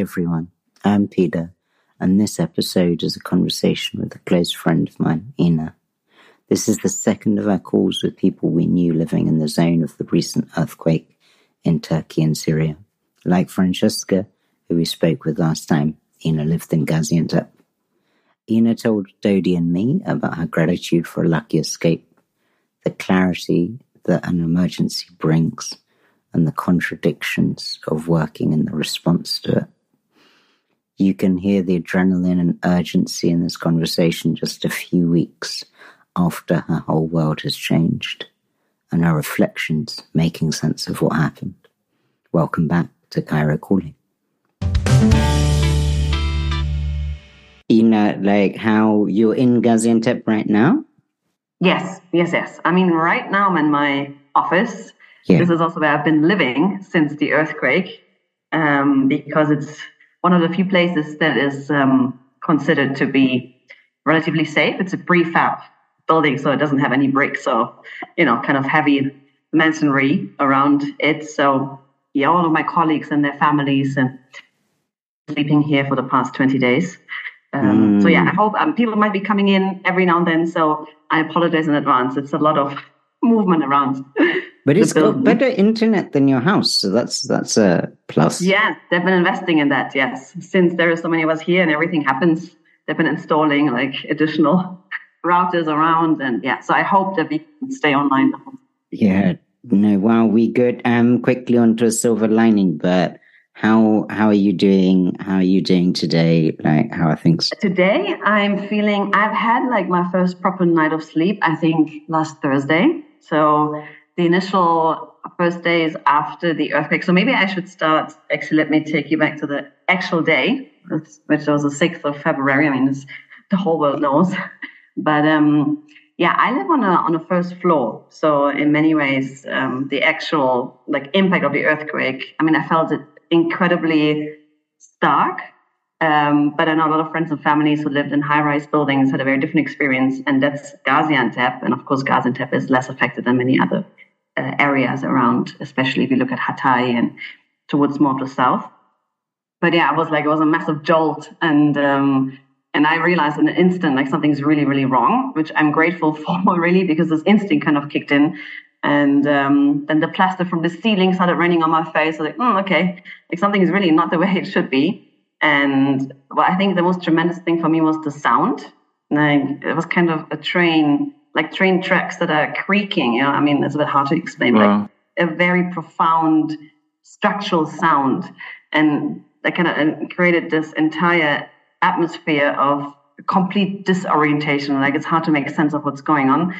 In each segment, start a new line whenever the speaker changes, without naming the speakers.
Everyone, I'm Peter, and this episode is a conversation with a close friend of mine, Ina. This is the second of our calls with people we knew living in the zone of the recent earthquake in Turkey and Syria. Like Francesca, who we spoke with last time, Ina lived in Gaziantep. Ina told Dody and me about her gratitude for a lucky escape, the clarity that an emergency brings, and the contradictions of working in the response to it. You can hear the adrenaline and urgency in this conversation just a few weeks after her whole world has changed and her reflections making sense of what happened. Welcome back to Cairo Calling. Ina, like how you're in Gaziantep right now?
Yes, yes, yes. I mean, right now I'm in my office. Yeah. This is also where I've been living since the earthquake, um, because it's one of the few places that is um, considered to be relatively safe. It's a prefab building, so it doesn't have any bricks or, you know, kind of heavy masonry around it. So, yeah, all of my colleagues and their families and sleeping here for the past 20 days. Um, mm. So yeah, I hope um, people might be coming in every now and then. So I apologize in advance. It's a lot of movement around.
But it's got better internet than your house, so that's that's a plus.
Yeah, they've been investing in that. Yes, since there are so many of us here and everything happens, they've been installing like additional routers around, and yeah. So I hope that we can stay online.
Yeah. No. Wow. We good. Um. Quickly onto a silver lining, but how how are you doing? How are you doing today? Like how are things?
Today I'm feeling I've had like my first proper night of sleep, I think last Thursday. So the initial first days after the earthquake. So maybe I should start actually let me take you back to the actual day, which was the 6th of February. I mean the whole world knows. But um yeah, I live on a on a first floor, so in many ways, um, the actual like impact of the earthquake. I mean, I felt it incredibly stark. Um, but I know a lot of friends and families who lived in high rise buildings had a very different experience, and that's Gaziantep. And of course, Gaziantep is less affected than many other uh, areas around, especially if you look at Hatay and towards more to south. But yeah, it was like it was a massive jolt, and um, and I realized in an instant like something's really really wrong, which I'm grateful for really because this instinct kind of kicked in and um, then the plaster from the ceiling started raining on my face. I was like, mm, okay, like something is really not the way it should be. And what I think the most tremendous thing for me was the sound. Like it was kind of a train, like train tracks that are creaking. You know, I mean, it's a bit hard to explain. Wow. Like a very profound structural sound, and that kind of created this entire atmosphere of complete disorientation. Like it's hard to make sense of what's going on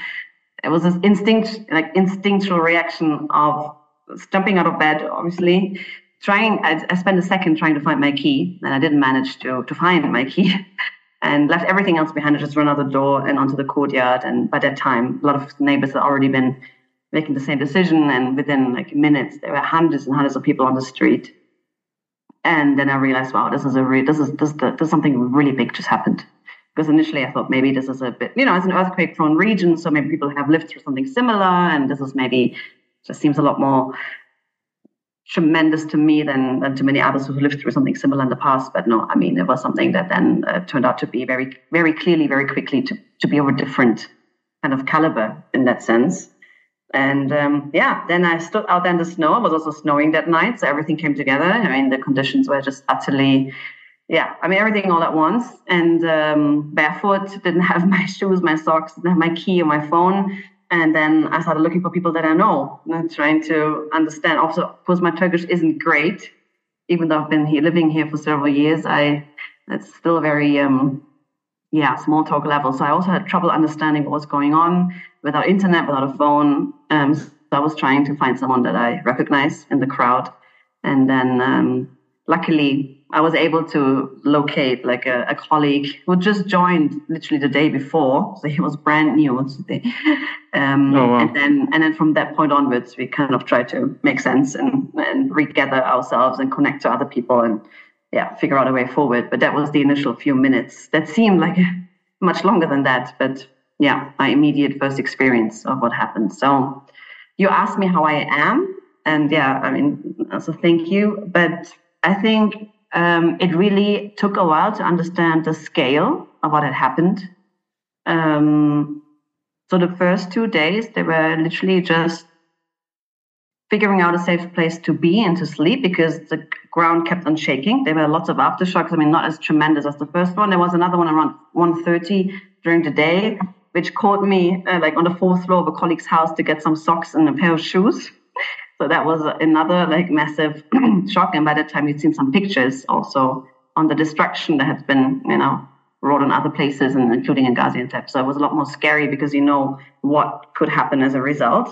it was this instinct, like instinctual reaction of jumping out of bed, obviously, trying, I, I spent a second trying to find my key and I didn't manage to, to find my key and left everything else behind. I just run out the door and onto the courtyard. And by that time, a lot of neighbors had already been making the same decision. And within like minutes, there were hundreds and hundreds of people on the street. And then I realized, wow, this is a re- this is this, this, something really big just happened because initially I thought maybe this is a bit, you know, it's an earthquake prone region, so maybe people have lived through something similar, and this is maybe just seems a lot more tremendous to me than, than to many others who lived through something similar in the past. But no, I mean, it was something that then uh, turned out to be very, very clearly, very quickly to, to be of a different kind of caliber in that sense. And um, yeah, then I stood out there in the snow. It was also snowing that night, so everything came together. I mean, the conditions were just utterly yeah, I mean everything all at once and um, barefoot. Didn't have my shoes, my socks, didn't have my key or my phone. And then I started looking for people that I know, and trying to understand. Also, of course, my Turkish isn't great, even though I've been here, living here for several years. I it's still very um, yeah small talk level. So I also had trouble understanding what was going on without internet, without a phone. Um, so I was trying to find someone that I recognize in the crowd, and then um, luckily I was able to locate like a, a, colleague who just joined literally the day before, so he was brand new. Um, oh, wow. And then, and then from that point onwards, we kind of tried to make sense and and regather ourselves and connect to other people and yeah, figure out a way forward. But that was the initial few minutes. That seemed like much longer than that, but yeah, my immediate first experience of what happened. So you asked me how I am, and yeah, I mean, so thank you, but I think um, it really took a while to understand the scale of what had happened. Um, so the first two days, they were literally just figuring out a safe place to be and to sleep because the ground kept on shaking. There were lots of aftershocks. I mean, not as tremendous as the first one. There was another one around 1.30 during the day, which caught me uh, like on the fourth floor of a colleague's house to get some socks and a pair of shoes. So that was another like massive shock. And by that time, you'd seen some pictures also on the destruction that had been, you know, wrought in other places, and including in Gaziantep. So it was a lot more scary because you know what could happen as a result.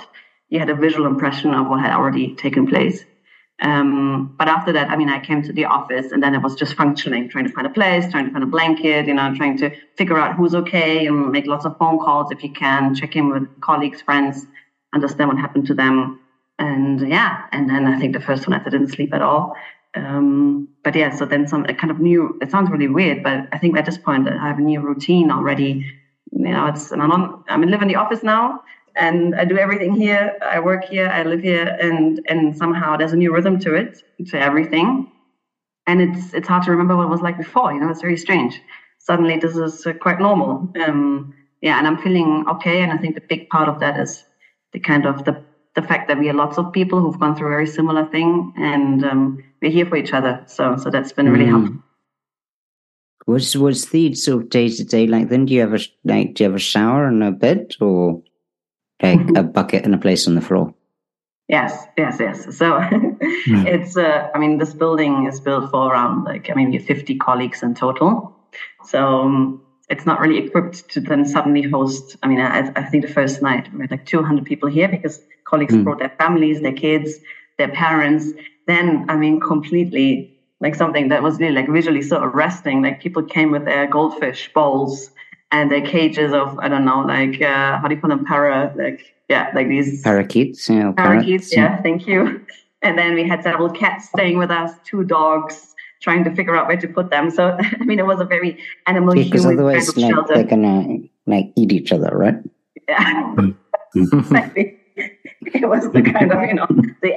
You had a visual impression of what had already taken place. Um, but after that, I mean, I came to the office and then it was just functioning, trying to find a place, trying to find a blanket, you know, trying to figure out who's okay and make lots of phone calls if you can, check in with colleagues, friends, understand what happened to them. And yeah, and then I think the first one I didn't sleep at all. Um, but yeah, so then some kind of new, it sounds really weird, but I think at this point I have a new routine already. You know, it's, and I'm on, I'm live in the office now and I do everything here. I work here, I live here, and and somehow there's a new rhythm to it, to everything, and it's it's hard to remember what it was like before. You know, it's very strange. Suddenly, this is uh, quite normal. Um, yeah, and I'm feeling okay, and I think the big part of that is the kind of the the fact that we are lots of people who've gone through a very similar thing, and um, we're here for each other. So so that's been really mm. helpful.
What's what's the sort of day to day like? Then do you have a like do you have a shower and a bed or? like a bucket and a place on the floor.
Yes, yes, yes. So mm. it's, uh, I mean, this building is built for around like, I mean, 50 colleagues in total. So um, it's not really equipped to then suddenly host. I mean, I, I think the first night we had like 200 people here because colleagues mm. brought their families, their kids, their parents. Then, I mean, completely like something that was really like visually so arresting. Like people came with their goldfish bowls and their cages of I don't know, like uh, how do you call them? Para, like yeah, like these
parakeets.
Yeah, parakeets. Yeah, yeah, thank you. And then we had several cats staying with us, two dogs, trying to figure out where to put them. So I mean, it was a very animal
because otherwise, kind of like, they're gonna like eat each other, right?
Yeah, exactly. it was the kind of you know the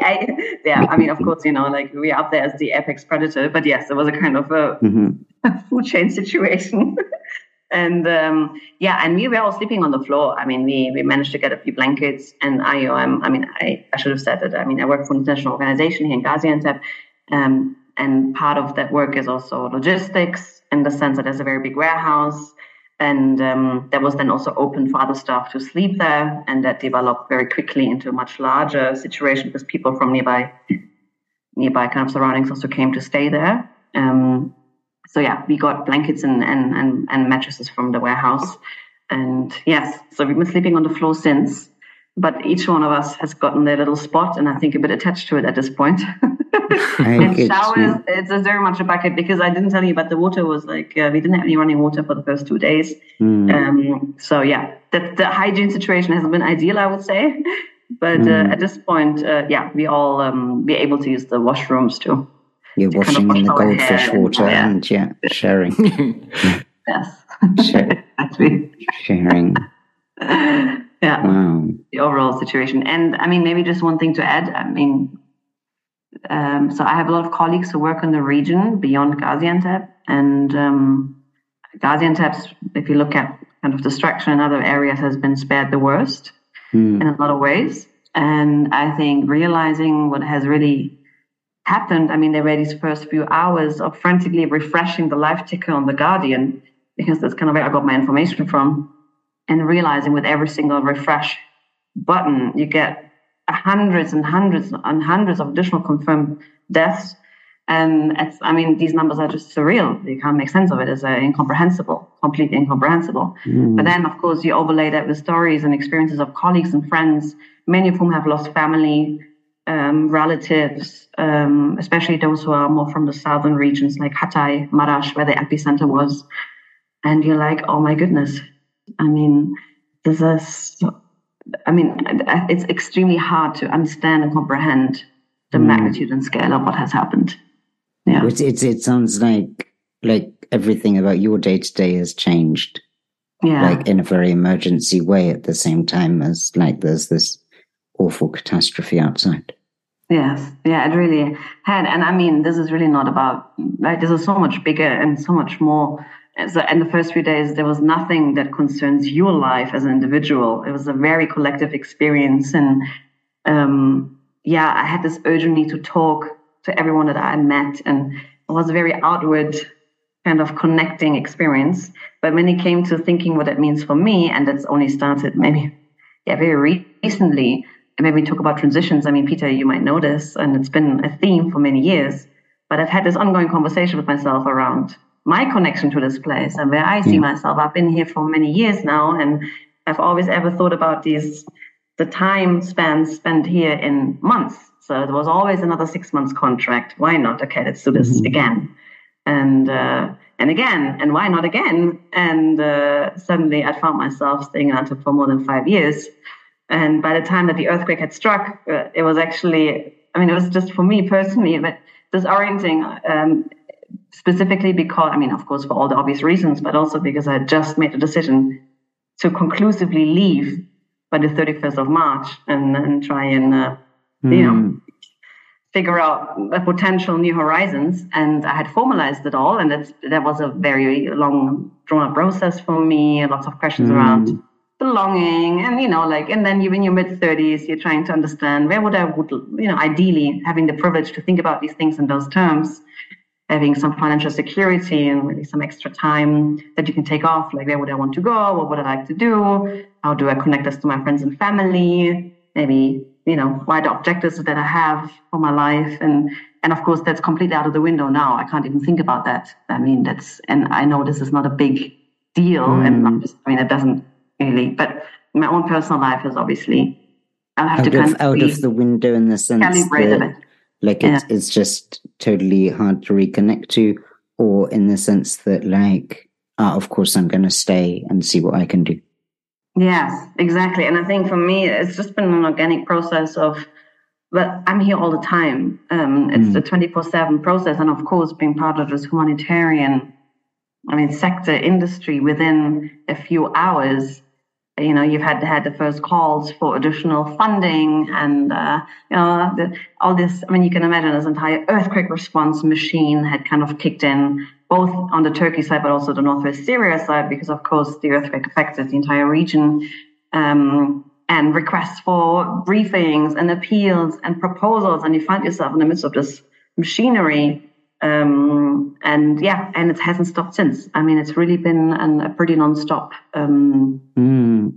yeah i mean of course you know like we're up there as the apex predator but yes it was a kind of a, mm-hmm. food chain situation and um, yeah, and we were all sleeping on the floor. I mean, we we managed to get a few blankets, and IOM. I mean, I, I should have said that. I mean, I work for an international organization here in Gaziantep, um, and part of that work is also logistics in the sense that there's a very big warehouse, and um, that was then also open for other staff to sleep there, and that developed very quickly into a much larger situation because people from nearby nearby kind of surroundings also came to stay there. Um, so yeah, we got blankets and, and, and, and mattresses from the warehouse. And yes, so we've been sleeping on the floor since, but each one of us has gotten their little spot and I think a bit attached to it at this point. and showers, it's very much a bucket because I didn't tell you, but the water was like, uh, we didn't have any running water for the first two days. Mm. Um, so yeah, the, the hygiene situation hasn't been ideal, I would say. But mm. uh, hmm. at this point, uh, yeah, we all um, be able to use the washrooms too.
You're washing kind of in the goldfish water yeah. and yeah, sharing.
yes.
Share, sharing.
Yeah. Wow. The overall situation. And I mean, maybe just one thing to add. I mean, um, so I have a lot of colleagues who work in the region beyond Gaziantep. And um, Gaziantep's, if you look at kind of destruction in other areas, has been spared the worst mm. in a lot of ways. And I think realizing what has really happened, I mean, there were these first few hours of frantically refreshing the live ticker on The Guardian, because that's kind of where I got my information from, and realizing with every single refresh button, you get hundreds and hundreds and hundreds of additional confirmed deaths. And it's, I mean, these numbers are just surreal. You can't make sense of it. It's uh, incomprehensible, completely incomprehensible. Mm. But then, of course, you overlay that with stories and experiences of colleagues and friends, many of whom have lost family, um, relatives, um, especially those who are more from the southern regions like Hatay, Marash, where the epicenter was. And you're like, oh my goodness. I mean, this is, I mean, it's extremely hard to understand and comprehend the mm. magnitude and scale of what has happened.
Yeah. It's, it's, it sounds like, like everything about your day to day has changed. Yeah. Like in a very emergency way at the same time as like there's this awful catastrophe outside.
Yes, yeah, it really had. And I mean, this is really not about, like, this is so much bigger and so much more. So, in the first few days, there was nothing that concerns your life as an individual. It was a very collective experience. And um, yeah, I had this urgent need to talk to everyone that I met. And it was a very outward kind of connecting experience. But when it came to thinking what it means for me, and that's only started maybe, yeah, very recently, and maybe talk about transitions. I mean, Peter, you might know this, and it's been a theme for many years. But I've had this ongoing conversation with myself around my connection to this place and where I see yeah. myself. I've been here for many years now, and I've always ever thought about these the time span spent here in months. So there was always another six months contract. Why not? Okay, let's do this mm-hmm. again, and uh, and again, and why not again? And uh, suddenly, I found myself staying in Antep for more than five years. And by the time that the earthquake had struck, uh, it was actually, I mean, it was just for me personally, but disorienting, um, specifically because, I mean, of course, for all the obvious reasons, but also because I had just made a decision to conclusively leave by the 31st of March and, and try and, uh, mm. you know, hmm. figure out potential new horizons. And I had formalized it all. And that's, that was a very long, drawn out process for me, lots of questions mm. around belonging and you know like and then you're in your mid 30s you're trying to understand where would i would you know ideally having the privilege to think about these things in those terms having some financial security and really some extra time that you can take off like where would i want to go? What would i like to do? How do i connect this to my friends and family? Maybe you know what objectives that i have for my life? And and of course that's completely out of the window now. I can't even think about that. I mean that's and i know this is not a big deal mm. and just, i mean it doesn't really. But my own personal life is obviously
I have out to kind of, out of the window in the sense that, like yeah. it's it's just totally hard to reconnect to, or in the sense that like, uh, of course I'm going to stay and see what I can do.
Yes, exactly. And I think for me, it's just been an organic process of, but I'm here all the time. Um, it's mm. the 24 7 process. And of course, being part of this humanitarian, I mean, sector industry within a few hours you know you've had had the first calls for additional funding and uh, you know the, all this i mean you can imagine this entire earthquake response machine had kind of kicked in both on the turkey side but also the northwest syria side because of course the earthquake affected the entire region. Um, and requests for briefings and appeals and proposals and you find yourself in the midst of this machinery um, and yeah, and it hasn't stopped since. I mean, it's really been an, a pretty non-stop. Um,
mm.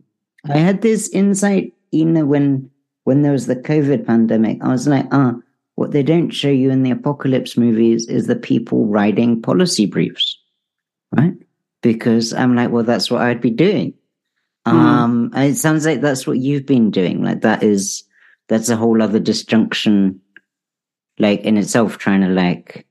I had this insight, Ina, when when there was the COVID pandemic. I was like, ah, what they don't show you in the apocalypse movies is the people writing policy briefs, right? Because I'm like, well, that's what I'd be doing. Mm. Um, it sounds like that's what you've been doing. Like that is that's a whole other disjunction, like in itself, trying to like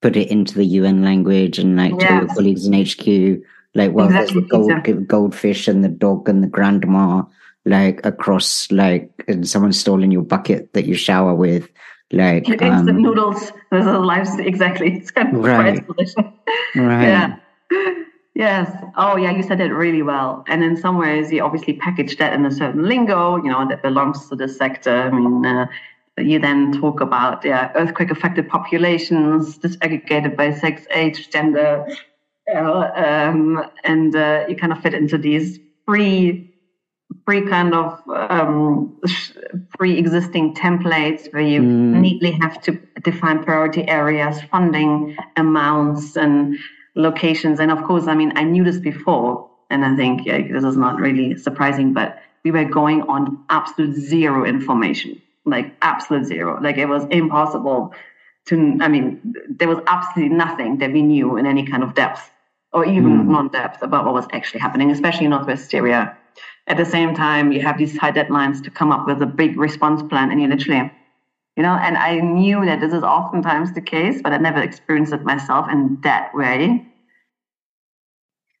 put it into the UN language and like tell your colleagues in HQ, like, well, exactly. there's the gold, goldfish and the dog and the grandma, like across, like, and someone's stolen your bucket that you shower with. Like
instant um, noodles. There's a life exactly. It's kind of right.
right.
Yeah. Yes. Oh, yeah. You said it really well. And in some ways, you obviously package that in a certain lingo, you know, that belongs to the sector. I mean, uh, you then talk about yeah, earthquake affected populations disaggregated by sex, age, gender, um, and uh, you kind of fit into these pre pre kind of um, pre-existing templates where you mm. neatly have to define priority areas, funding amounts, and locations. And of course, I mean, I knew this before, and I think yeah, this is not really surprising, but we were going on absolute zero information like absolute zero. Like it was impossible to, I mean, there was absolutely nothing that we knew in any kind of depth or even mm. non-depth about what was actually happening, especially in Northwest Syria. At the same time, you have these high deadlines to come up with a big response plan, and you literally, you know, and I knew that this is oftentimes the case, but I never experienced it myself in that way.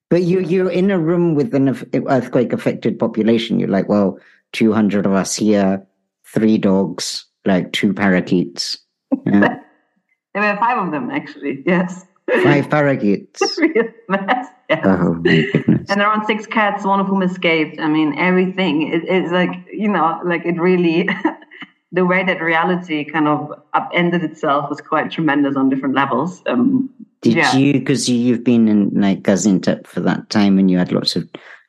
But you you're in a room with an earthquake affected population. You're like, well, two hundred of us here three dogs, like two parakeets.
Yeah. there were five of them, actually. Yes.
Five parakeets.
yes. Oh my goodness! And around six cats, one of whom escaped. I mean, everything. It, it's like you know, like it really. the way that reality kind of upended itself was quite tremendous on different levels. Um,
Did yeah. you, because you've been in like Gaziantep for that time and you had lots of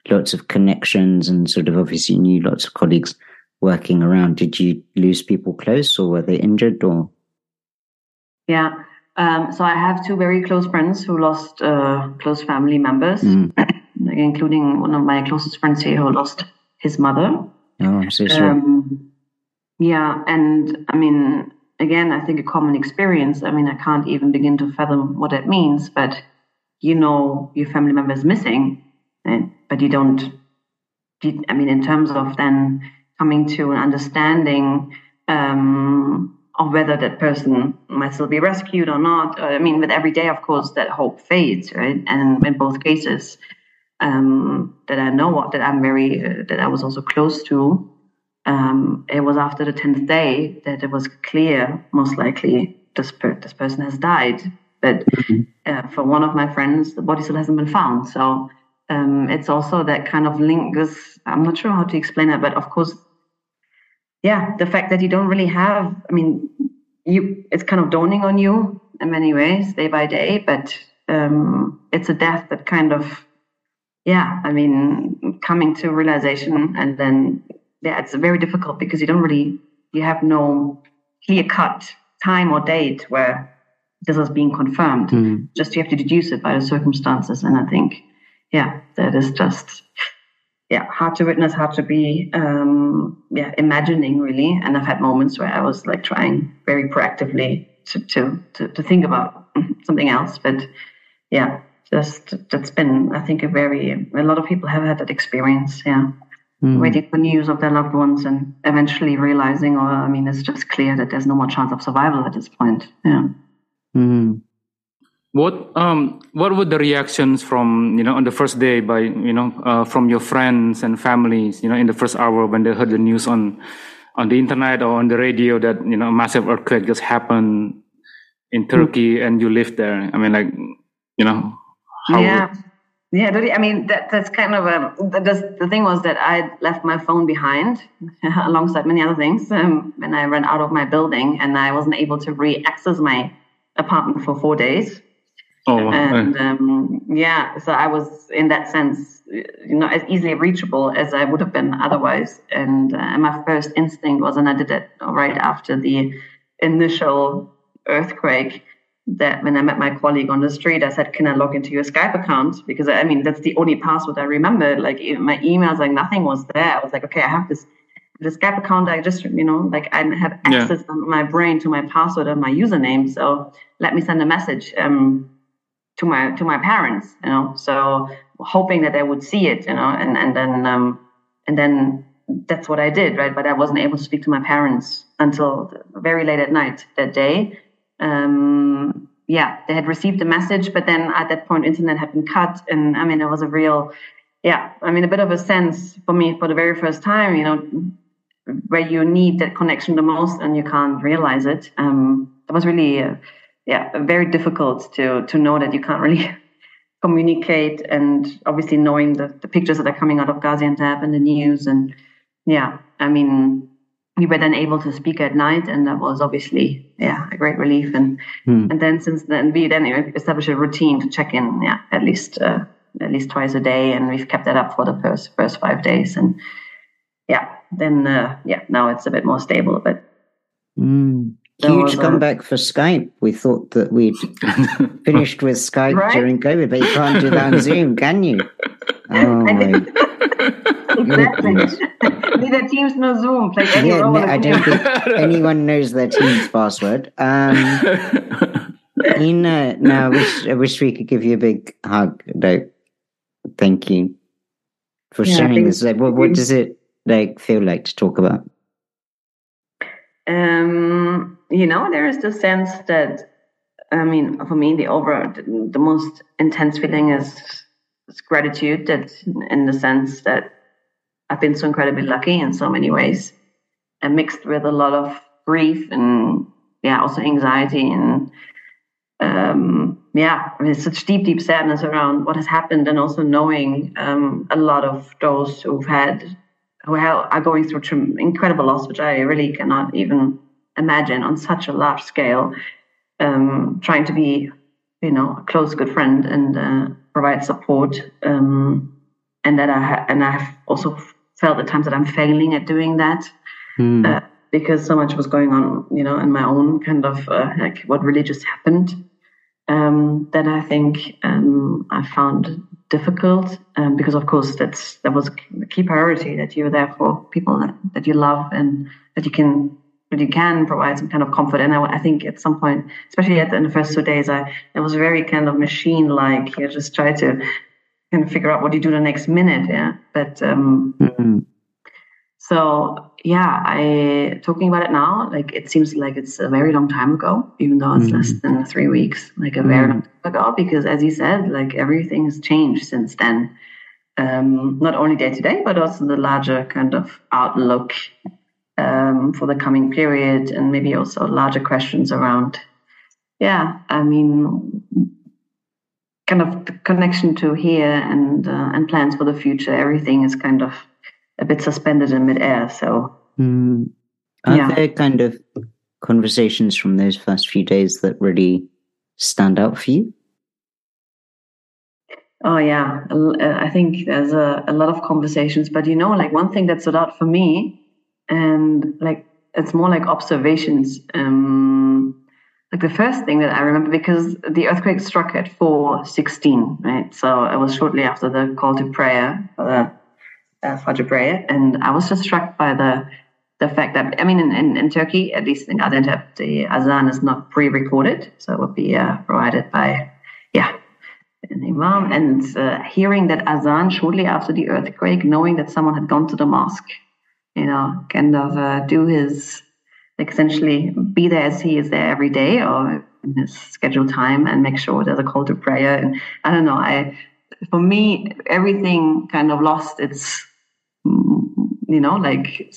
lots of connections and sort of obviously knew lots of colleagues working around. Did you lose people close or were they injured or?
Yeah. Um, so I have two very close friends who lost uh, close family members, mm. including one of my closest friends here who lost his mother.
Oh, I'm so sorry. Um,
yeah, and I mean, again, I think a common experience. I mean, I can't even begin to fathom what it means, but you know your family member is missing, and, but you don't. You, I mean, in terms of then coming to an understanding um, of whether that person might still be rescued or not. I mean, with every day, of course, that hope fades, right? And in both cases, um, that I know of, that I'm very, uh, that I was also close to, um, it was after the 10th day that it was clear, most likely, this, per- this person has died. But mm-hmm. uh, for one of my friends, the body still hasn't been found. So um, it's also that kind of link. This, I'm not sure how to explain it, but of course, yeah, the fact that you don't really have, I mean, you, it's kind of dawning on you in many ways, day by day, but um, it's a death that kind of, yeah, I mean, coming to realization and then, yeah, it's very difficult because you don't really, you have no clear cut time or date where this is being confirmed. Mm. Just you have to deduce it by the circumstances. And I think, yeah, that is just yeah, hard to witness, hard to be, um, yeah, imagining really. And I've had moments where I was like trying very proactively to, to, to, to think about something else. But yeah, just that's been, I think, a very, a lot of people have had that experience. Yeah. Mm. Waiting for news of their loved ones and eventually realizing, or I mean, it's just clear that there's no more chance of survival at this point. Yeah.
Mm.
What um what were the reactions from you know on the first day by you know uh, from your friends and families you know in the first hour when they heard the news on on the internet or on the radio that you know a massive earthquake just happened in Turkey and you lived there? I mean, like you know,
yeah. Yeah, I mean that that's kind of a the, the thing was that I left my phone behind alongside many other things um, when I ran out of my building and I wasn't able to re-access my apartment for four days. Oh, and um, yeah, so I was in that sense, you know, as easily reachable as I would have been otherwise. And uh, my first instinct was, and I did it right after the initial earthquake. That when I met my colleague on the street, I said, "Can I log into your Skype account?" Because I mean, that's the only password I remember. Like my emails, like nothing was there. I was like, "Okay, I have this." the Skype account, I just, you know, like I have access yeah. on my brain to my password and my username. So let me send a message. Um, to my to my parents, you know. So hoping that they would see it, you know, and and then um, and then that's what I did, right? But I wasn't able to speak to my parents until very late at night that day. Um, yeah, they had received a message, but then at that point, internet had been cut, and I mean, it was a real, yeah, I mean, a bit of a sense for me for the very first time, you know, where you need that connection the most and you can't realize it. Um, that was really. Uh, yeah, very difficult to to know that you can't really communicate and obviously knowing the, the pictures that are coming out of Gaziantep and the news and yeah, I mean we were then able to speak at night and that was obviously yeah a great relief and hmm. and then since then we then established a routine to check in yeah at least uh, at least twice a day and we've kept that up for the first first five days and yeah then uh, yeah now it's a bit more stable but
mm. Huge comeback for Skype. We thought that we'd finished with Skype right? during COVID, but you can't do that on Zoom, can you?
Oh my exactly. Neither Teams nor Zoom any yeah,
I don't think anyone knows their Teams password. Um, Ina, no, I wish, I wish we could give you a big hug. No, thank you for yeah, sharing this. Like, what, what does it like feel like to talk about?
Um, you know, there is the sense that, I mean, for me, the over the, the most intense feeling is, is gratitude. That, in the sense that I've been so incredibly lucky in so many ways, and mixed with a lot of grief and yeah, also anxiety and um, yeah, I mean, such deep, deep sadness around what has happened, and also knowing um, a lot of those who've had who are going through incredible loss, which I really cannot even imagine on such a large scale, um, trying to be, you know, a close, good friend and uh, provide support. Um, and that I ha- and I have also felt at times that I'm failing at doing that. Mm. Uh, because so much was going on, you know, in my own kind of uh, like what really just happened. Um, that I think um, I found difficult um, because, of course, that's that was a key priority that you're there for people that, that you love and that you can that you can provide some kind of comfort. And I, I think at some point, especially at the, in the first two days, I it was very kind of machine like. You just try to kind of figure out what you do the next minute. Yeah, but um, mm-hmm. so yeah, I talking about it now, like it seems like it's a very long time ago, even though it's mm-hmm. less than three weeks, like a very mm-hmm. long time ago. Because as you said, like everything has changed since then. Um, not only day to day, but also the larger kind of outlook um, for the coming period, and maybe also larger questions around. Yeah, I mean, kind of the connection to here and uh, and plans for the future. Everything is kind of a bit suspended in midair. So,
mm. are yeah. there kind of conversations from those first few days that really stand out for you?
Oh yeah, uh, I think there's a, a lot of conversations, but you know, like one thing that stood out for me, and like it's more like observations. Um, like the first thing that I remember because the earthquake struck at 4:16, right? So it was shortly after the call to prayer, the uh, Fajr prayer, and I was just struck by the the fact that I mean, in, in, in Turkey, at least in Gaziantep, the azan is not pre-recorded, so it would be uh, provided by yeah an imam, and uh, hearing that azan shortly after the earthquake, knowing that someone had gone to the mosque, you know, kind of uh, do his essentially be there as he is there every day or in his scheduled time and make sure there's a call to prayer. And I don't know, I for me everything kind of lost its you know, like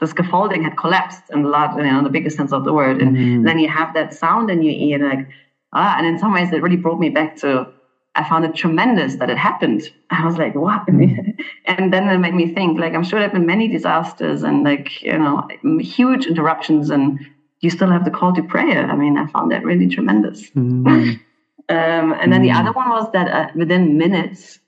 the scaffolding had collapsed in the large, you know, in the biggest sense of the word. And mm-hmm. then you have that sound in your ear, and like, ah, and in some ways it really brought me back to I found it tremendous that it happened. I was like, what? Mm. and then it made me think, like, I'm sure there have been many disasters and like, you know, huge interruptions and you still have the call to prayer. I mean, I found that really tremendous. Mm. um, and then mm. the other one was that uh, within minutes,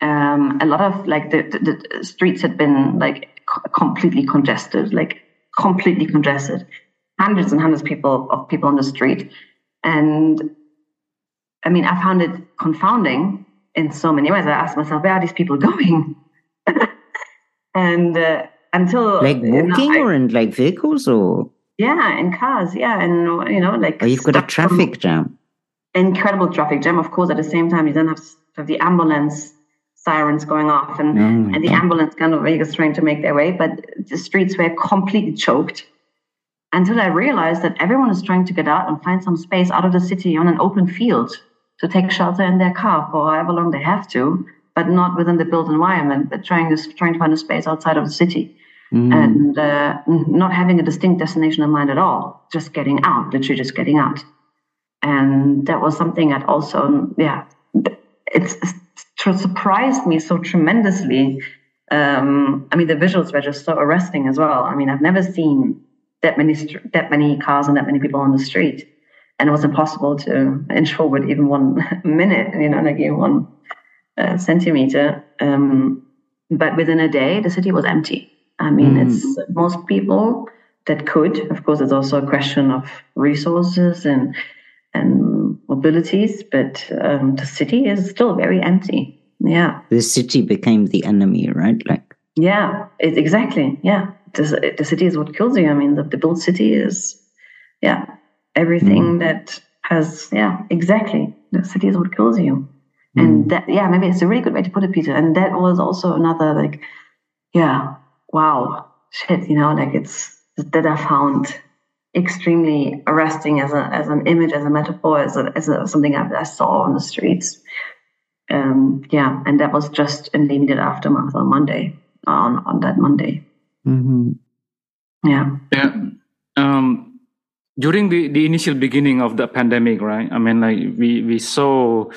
um, a lot of like the, the, the streets had been like completely congested, like completely congested. Hundreds and hundreds of people of people on the street. And I mean, I found it confounding in so many ways. I asked myself, where are these people going? and uh, until
like walking you know, I, or in like vehicles or
yeah, in cars, yeah, and you know, like
oh, you've got a traffic jam,
incredible traffic jam. Of course, at the same time, you then have, have the ambulance sirens going off, and oh, and the ambulance kind of vehicles trying to make their way, but the streets were completely choked until I realized that everyone is trying to get out and find some space out of the city on an open field to take shelter in their car for however long they have to, but not within the built environment, but trying to, trying to find a space outside of the city. Mm. And uh, not having a distinct destination in mind at all, just getting out, literally just getting out. And that was something that also, yeah, it's, it's surprised me so tremendously. Um, I mean, the visuals were just so arresting as well. I mean, I've never seen that many that many cars and that many people on the street and it was impossible to inch forward even one minute, you know, like even one uh, centimeter. Um, but within a day, the city was empty. I mean, mm. it's most people that could. Of course, it's also a question of resources and and mobilities, but um, the city is still very empty. Yeah,
the city became the enemy, right? Like,
yeah, it, exactly. Yeah, the, the city is what kills you. I mean, the, the built city is, yeah, everything mm. that has yeah exactly. The city is what kills you. Mm. and that yeah maybe it's a really good way to put it peter. And that was also another like yeah wow shit you know like it's that i found extremely arresting as a as an image as a metaphor as a, as a, something I, I saw on the streets. Um yeah and that was just in the immediate aftermath on monday on on that monday. Mm-hmm. yeah.
Yeah. Um during the, the initial beginning of the pandemic, right? I mean, like we, we saw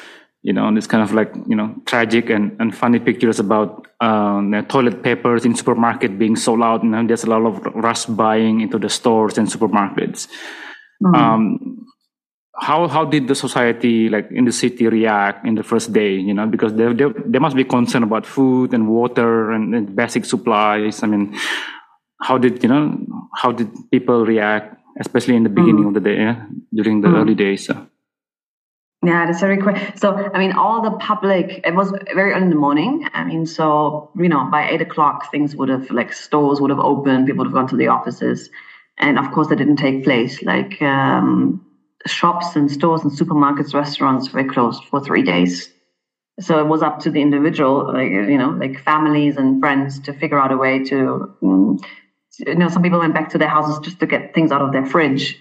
you know, this kind of like, you know, tragic and, and funny pictures about um, toilet papers in supermarket being sold out. Know, there's a lot of rush buying into the stores and supermarkets. Mm-hmm. Um, how how did the society like in the city react in the first day you know because they they, they must be concerned about food and water and, and, basic supplies i mean how did you know how did people react especially in the beginning mm. of the day yeah? during the mm. early days so.
Yeah, that's very quick. So, I mean, all the public, it was very early in the morning. I mean, so, you know, by eight o'clock, things would have, like, stores would have opened, people would have gone to the offices. And of course, that didn't take place. Like, um, shops and stores and supermarkets, restaurants were closed for three days. So it was up to the individual, like, you know, like families and friends to figure out a way to, um, you know, some people went back to their houses just to get things out of their fridge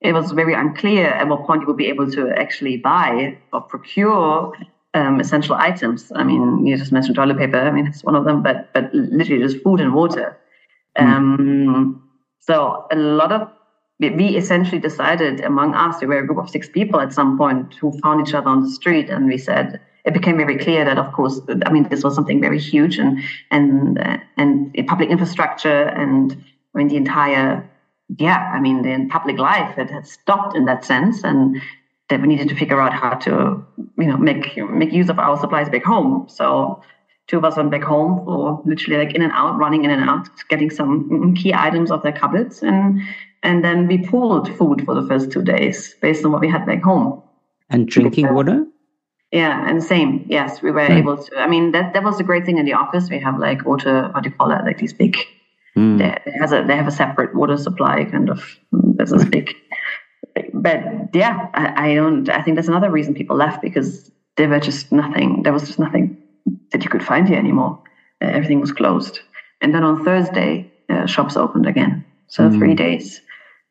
it was very unclear at what point you would be able to actually buy or procure um, essential items. I mean, you just mentioned toilet paper. I mean, it's one of them, but but literally just food and water. Mm. Um, so a lot of we essentially decided among us, we were a group of six people at some point who found each other on the street, and we said it became very clear that, of course, I mean, this was something very huge, and and uh, and public infrastructure, and I mean, the entire yeah, I mean, the public life it had stopped in that sense, and that we needed to figure out how to, you know, make make use of our supplies back home. So two of us went back home for literally like in and out, running in and out, getting some key items of their cupboards, and and then we pooled food for the first two days based on what we had back home.
And drinking water.
Yeah, and same. Yes, we were able to. I mean, that that was a great thing in the office. We have like water, what do you call it, like these big Mm. They, has a, they have a separate water supply, kind of. There's a big, but yeah, I, I don't. I think that's another reason people left because there were just nothing. There was just nothing that you could find here anymore. Uh, everything was closed. And then on Thursday, uh, shops opened again. So mm. three days.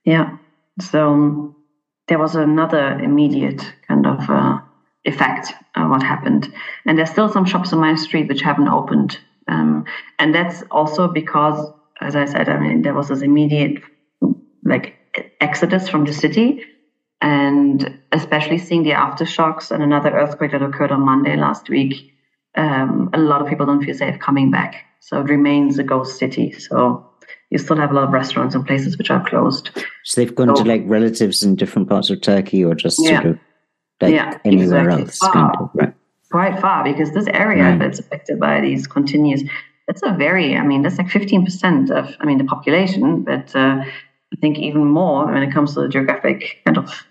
Yeah. So um, there was another immediate kind of uh, effect of what happened. And there's still some shops on my street which haven't opened. Um, and that's also because as I said, I mean, there was this immediate like exodus from the city, and especially seeing the aftershocks and another earthquake that occurred on Monday last week. Um, a lot of people don't feel safe coming back, so it remains a ghost city. So you still have a lot of restaurants and places which are closed.
So they've gone so, to like relatives in different parts of Turkey, or just yeah. sort of like yeah, anywhere exactly. else.
Far, kind of, right. Quite far, because this area right. that's affected by these continues that's a very, I mean, that's like 15% of, I mean, the population, but uh, I think even more when it comes to the geographic kind of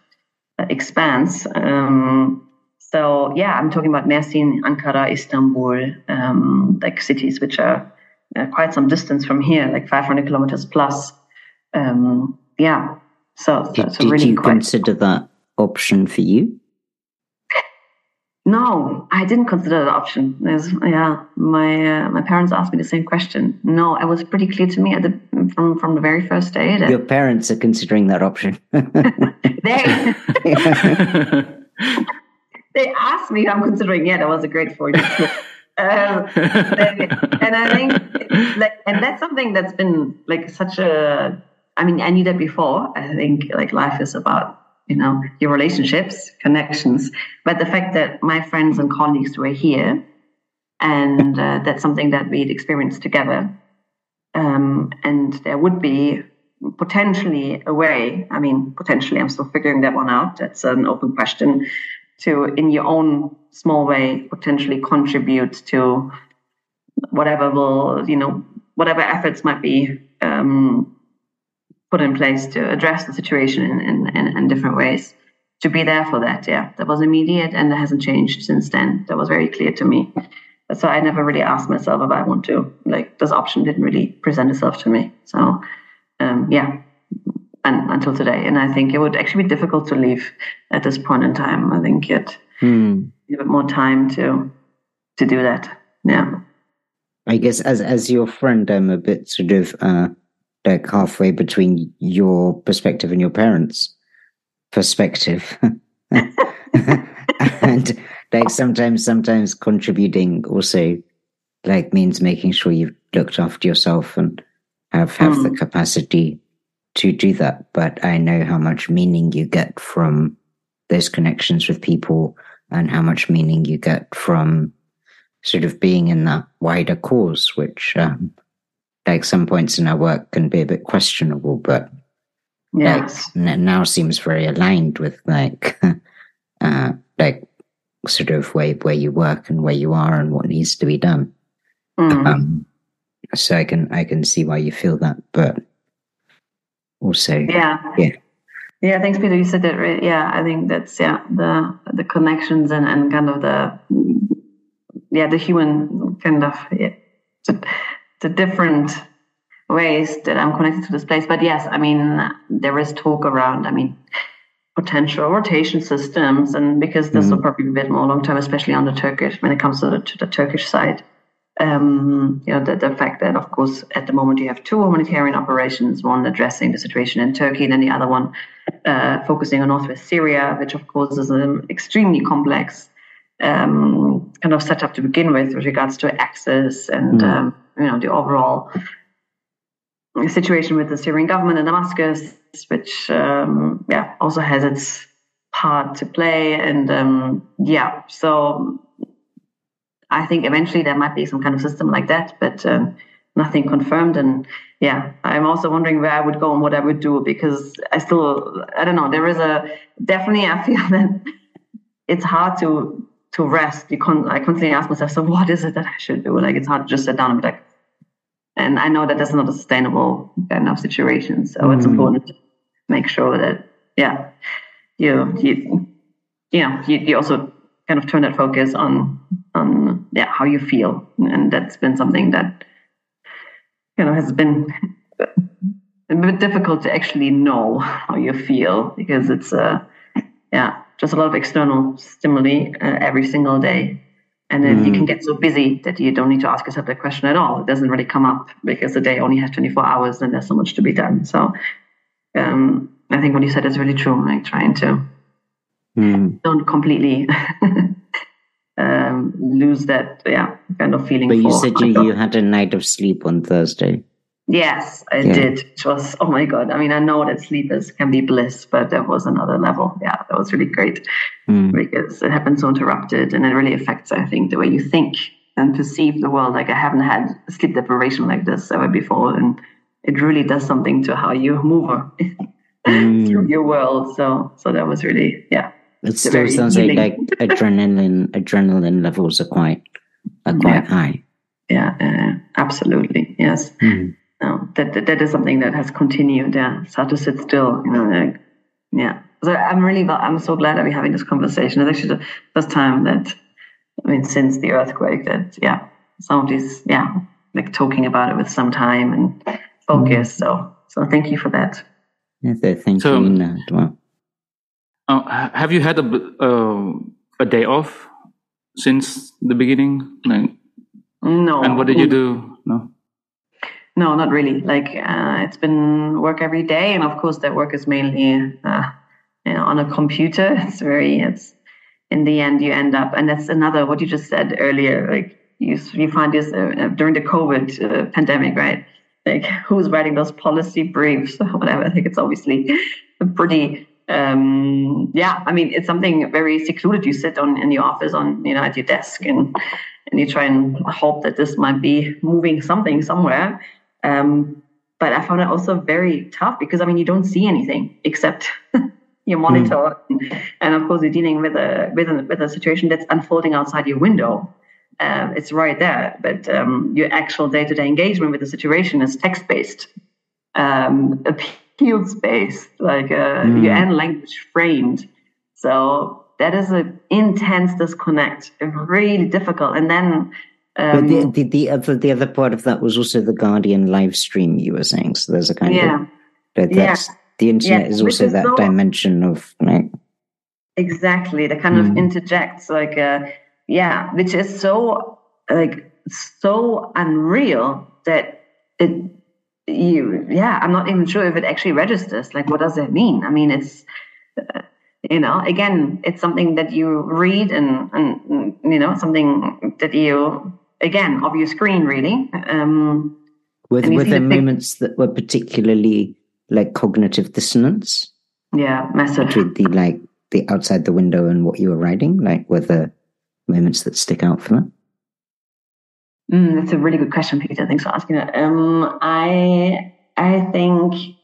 uh, expanse. Um, so yeah, I'm talking about Mersin, Ankara, Istanbul, um, like cities which are uh, quite some distance from here, like 500 kilometers plus. Um, yeah, so, so
did, did really you quite... consider that option for you?
No, I didn't consider that option. There's, yeah, my uh, my parents asked me the same question. No, it was pretty clear to me at the from from the very first day.
That Your parents are considering that option.
they they asked me. I'm considering. Yeah, that was a great point. Um, and I think like, and that's something that's been like such a. I mean, I knew that before. I think like life is about you know, your relationships, connections. But the fact that my friends and colleagues were here, and uh, that's something that we'd experienced together, um, and there would be potentially a way. I mean, potentially, I'm still figuring that one out. That's an open question. To, in your own small way, potentially contribute to whatever will, you know, whatever efforts might be um, put in place to address the situation in, in, in, in different ways. To be there for that, yeah, that was immediate and that hasn't changed since then. That was very clear to me. So I never really asked myself if I want to. Like this option didn't really present itself to me. So um, yeah, and until today. And I think it would actually be difficult to leave at this point in time. I think it hmm. a bit more time to to do that. Yeah.
I guess as as your friend, I'm a bit sort of uh, like halfway between your perspective and your parents' perspective. and like sometimes, sometimes contributing also like means making sure you've looked after yourself and have have mm. the capacity to do that. But I know how much meaning you get from those connections with people and how much meaning you get from sort of being in that wider cause, which, um, like some points in our work can be a bit questionable, but
yes.
like, now seems very aligned with like, uh, like sort of where, where you work and where you are and what needs to be done.
Mm.
Um, so I can, I can see why you feel that, but also,
yeah.
Yeah.
Yeah, thanks, Peter. You said that. Right. Yeah, I think that's yeah the the connections and, and kind of the yeah the human kind of yeah, the, different ways that I'm connected to this place. But yes, I mean there is talk around. I mean potential rotation systems, and because this will probably be a bit more long term, especially on the Turkish when it comes to the, to the Turkish side. Um, you know the, the fact that of course at the moment you have two humanitarian operations, one addressing the situation in Turkey, and then the other one uh, focusing on northwest Syria, which of course is an extremely complex um, kind of setup to begin with, with regards to access and
Mm.
um, you know the overall situation with the Syrian government in Damascus, which um, yeah also has its part to play, and um, yeah, so I think eventually there might be some kind of system like that, but um, nothing confirmed. And yeah, I'm also wondering where I would go and what I would do because I still, I don't know. There is a definitely I feel that it's hard to to rest. You con- I constantly ask myself, so what is it that I should do? Like it's hard to just sit down and be like. And I know that that's not a sustainable kind of situation, so it's
Mm.
important to make sure that yeah, you you you know you, you also kind of turn that focus on on yeah how you feel, and that's been something that you know has been a bit difficult to actually know how you feel because it's uh yeah just a lot of external stimuli uh, every single day and then you
Mm.
can get so busy that you don't need to ask yourself that question at all it doesn't really come up because the day only has 24 hours and there's so much to be done so um i think what you said is really true like trying to
Mm.
don't completely um, lose that yeah kind of feeling.
But you
for
said you, you had a night of sleep on Thursday.
Yes, I
Yeah.
did. It was oh my god. I mean, I know that sleep is can be bliss, but that was another level. Yeah, that was really great
Mm.
because it happened so interrupted, and it really affects, I think, the way you think and perceive the world. Like I haven't had sleep deprivation like this ever before, and it really does something to how you move
Mm.
through your world. So, so that was really yeah.
It still sounds like,
healing.
like adrenaline adrenaline levels are quite are quite high.
Yeah, uh, absolutely. Yes.
Mm.
No, that, that that is something that has continued. Yeah, it's hard to sit still. You know, like, yeah. So I'm really, I'm so glad that we're having this conversation. It's actually the first time that, I mean, since the earthquake, that yeah, some of these, yeah, like talking about it with some time and focus. So, so thank you for that.
Yeah, thank
So-
you, Ina, as well.
Uh, have you had a b- uh, a day off since the beginning? Like,
No.
and what did you do? No.
No, not really. Like uh, it's been work every day, and of course that work is mainly uh, you know, on a computer. It's very it's in the end you end up, and that's another what you just said earlier. Like you you find this uh, during the COVID uh, pandemic, right? Like who's writing those policy briefs or whatever. I think it's obviously pretty um yeah i mean it's something very secluded you sit on in your office on you know at your desk and and you try and hope that this might be moving something somewhere um but i found it also very tough because i mean you don't see anything except your monitor and of course you're dealing with a with a, with a situation that's unfolding outside your window um, it's right there but um, your actual day-to-day engagement with the situation is text-based um, appeals based, like uh,
Mm.
UN language framed. So that is an intense disconnect, really difficult. And then, um,
the, the the other the other part of that was also the Guardian live stream you were saying. So there's a kind
yeah,
of that,
Yeah.
the internet
Yeah,
is also
is
that
so-
dimension of like
exactly. The kind of
Mm.
interjects, like, uh, yeah, which is so like so unreal that it you yeah i'm not even sure if it actually registers like what does that mean i mean it's uh, you know again it's something that you read and and you know something that you again of your screen really um
were,
And
were there
the
moments that were particularly like cognitive dissonance
yeah massive
between the like the outside the window and what you were writing Like, were there moments that stick out for that?
Mm, that's a really good question, Peter. Thanks for asking that. Um, I I think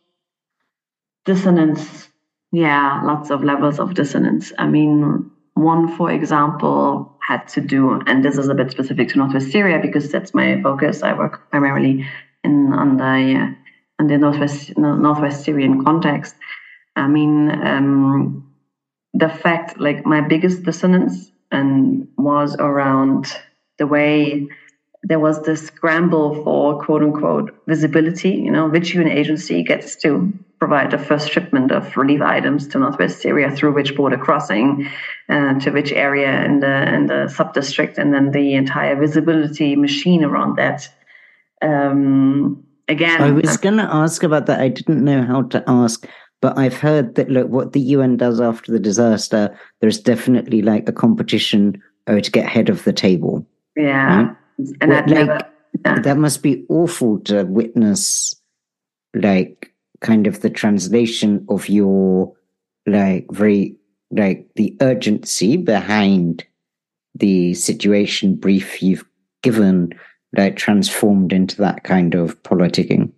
dissonance. Yeah, lots of levels of dissonance. I mean, one, for example, had to do, and this is a bit specific to Northwest Syria because that's my focus. I work primarily in on the in the Northwest Northwest Syrian context. I mean, um, the fact, like, my biggest dissonance and was around the way there was this scramble for quote unquote visibility, you know, which UN agency gets to provide the first shipment of relief items to Northwest Syria through which border crossing, uh, to which area in the in the sub district, and then the entire visibility machine around that. Um, again,
I was going to ask about that. I didn't know how to ask, but I've heard that look what the UN does after the disaster. There's definitely like a competition oh, to get head of the table.
Yeah. Right?
and well, like, never, yeah. that must be awful to witness like kind of the translation of your like very like the urgency behind the situation brief you've given like transformed into that kind of politicking?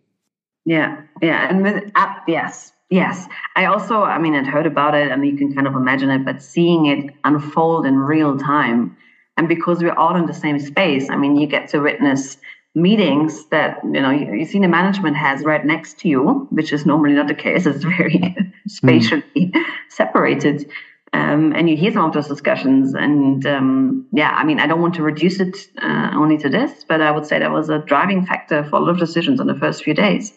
Yeah yeah and with uh, yes yes. I also i mean i'd heard about it and you can kind of imagine it but seeing it unfold in real time and because we're all in the same space i mean you get to witness meetings that you know you, senior management has right next to you which is normally not the case it's very spatially mm. separated um, and you hear some of those discussions and um, yeah i mean i don't want to reduce it uh, only to this but i would say that was a driving factor for a lot of decisions in the first few days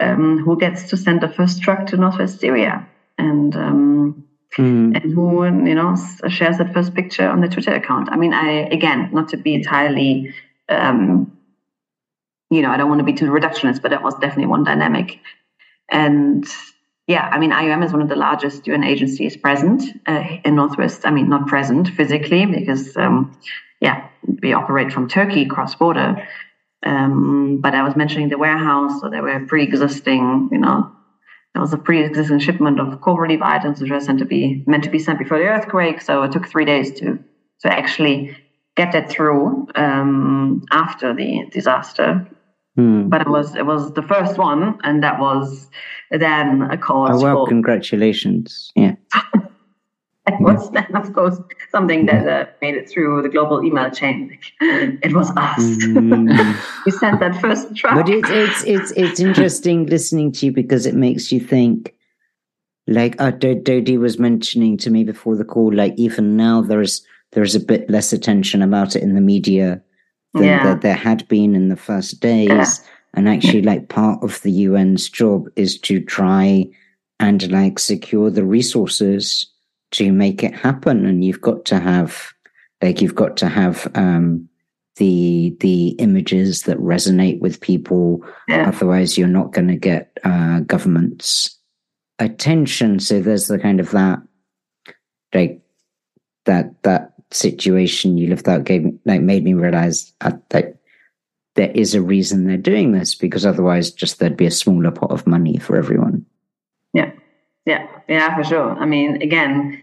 um, who gets to send the first truck to northwest syria and um, mm. and who you know shares that first picture on the Twitter account. I mean, I again, not to be entirely, um, you know, I don't want to be too reductionist, but that was definitely one dynamic. And yeah, I mean, IOM is one of the largest UN agencies present uh, in Northwest. I mean, not present physically because, um, yeah, we operate from Turkey cross border. Um, but I was mentioning the warehouse, so there were pre-existing, you know, there was a pre-existing shipment of core relief items which were sent to be meant to be sent before the earthquake. So it took three days to to actually get that through um, after the disaster. Hmm. But it was it was the first one, and that was then a cause.
Oh well, for, congratulations! Yeah.
it was then, of course, something that uh, made it through the global email chain. It was us. Mm. we sent that first truck.
But it, it's it's it's interesting listening to you because it makes you think. Like uh, Dody was mentioning to me before the call, like even now there is there is a bit less attention about it in the media than yeah. there, there had been in the first days. Yeah. And actually, like part of the UN's job is to try and like secure the resources to make it happen and you've got to have like you've got to have um the the images that resonate with people yeah. otherwise you're not going to get uh governments attention so there's the kind of that like that that situation you lived out gave like made me realize uh, that there is a reason they're doing this because otherwise just there'd be a smaller pot of money for everyone
yeah yeah yeah for sure i mean again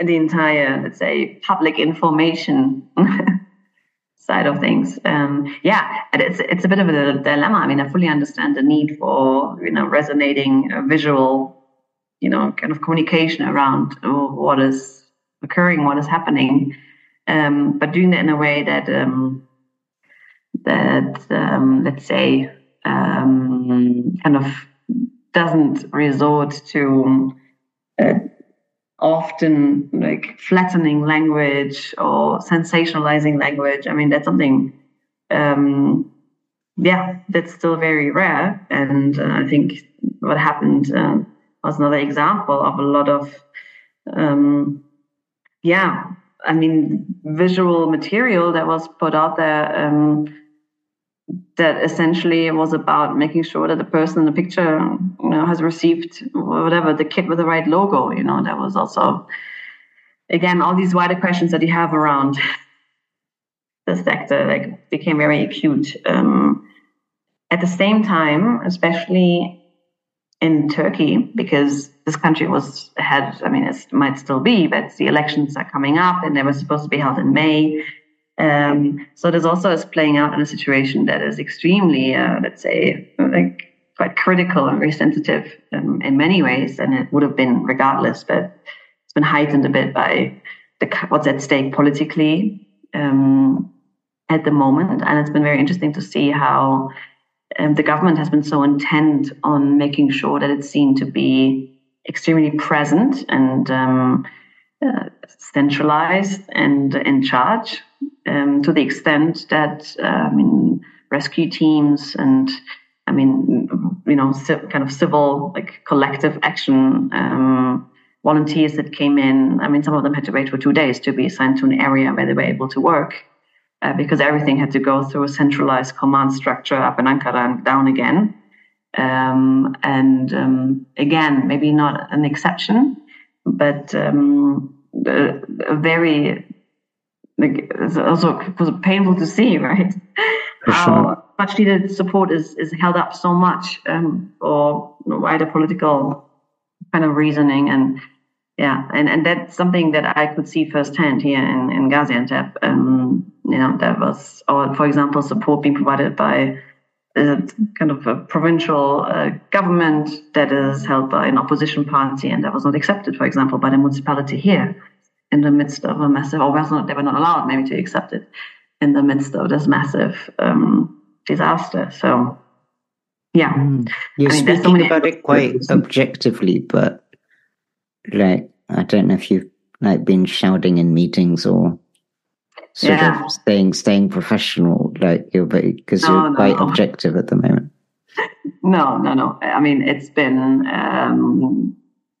the entire, let's say, public information side of things. Um, yeah, it's it's a bit of a dilemma. I mean, I fully understand the need for you know resonating visual, you know, kind of communication around what is occurring, what is happening, um, but doing that in a way that um, that um, let's say um, kind of doesn't resort to uh, often like flattening language or sensationalizing language. I mean, that's something, um, yeah, that's still very rare. And uh, I think what happened uh, was another example of a lot of, um, yeah, I mean, visual material that was put out there. Um, that essentially was about making sure that the person in the picture you know has received whatever the kit with the right logo you know that was also again all these wider questions that you have around the sector like became very acute um, at the same time especially in Turkey because this country was had. I mean, it might still be, but the elections are coming up, and they were supposed to be held in May. Um, so this also is playing out in a situation that is extremely, uh, let's say, like quite critical and very sensitive um, in many ways, and it would have been regardless. But it's been heightened a bit by the, what's at stake politically um, at the moment, and it's been very interesting to see how um, the government has been so intent on making sure that it's seen to be extremely present and um, uh, centralized and in charge um, to the extent that uh, I mean rescue teams and I mean you know kind of civil like collective action um, volunteers that came in. I mean some of them had to wait for two days to be assigned to an area where they were able to work. Uh, because everything had to go through a centralized command structure up in Ankara and down again. Um, and um, again, maybe not an exception, but um, a, a very like it's also it was painful to see, right? How much needed support is is held up so much um, for wider political kind of reasoning and yeah, and, and that's something that I could see firsthand here in, in Gaziantep. Um, you know, there was, or for example, support being provided by a kind of a provincial uh, government that is held by an opposition party, and that was not accepted, for example, by the municipality here in the midst of a massive, or was not, they were not allowed maybe to accept it in the midst of this massive um, disaster. So, yeah.
Mm. You're I mean, speaking so about it quite objectively, but like, I don't know if you've like been shouting in meetings or sort yeah. of staying staying professional, like you're because no, you're no, quite no. objective at the moment.
No, no, no. I mean, it's been um,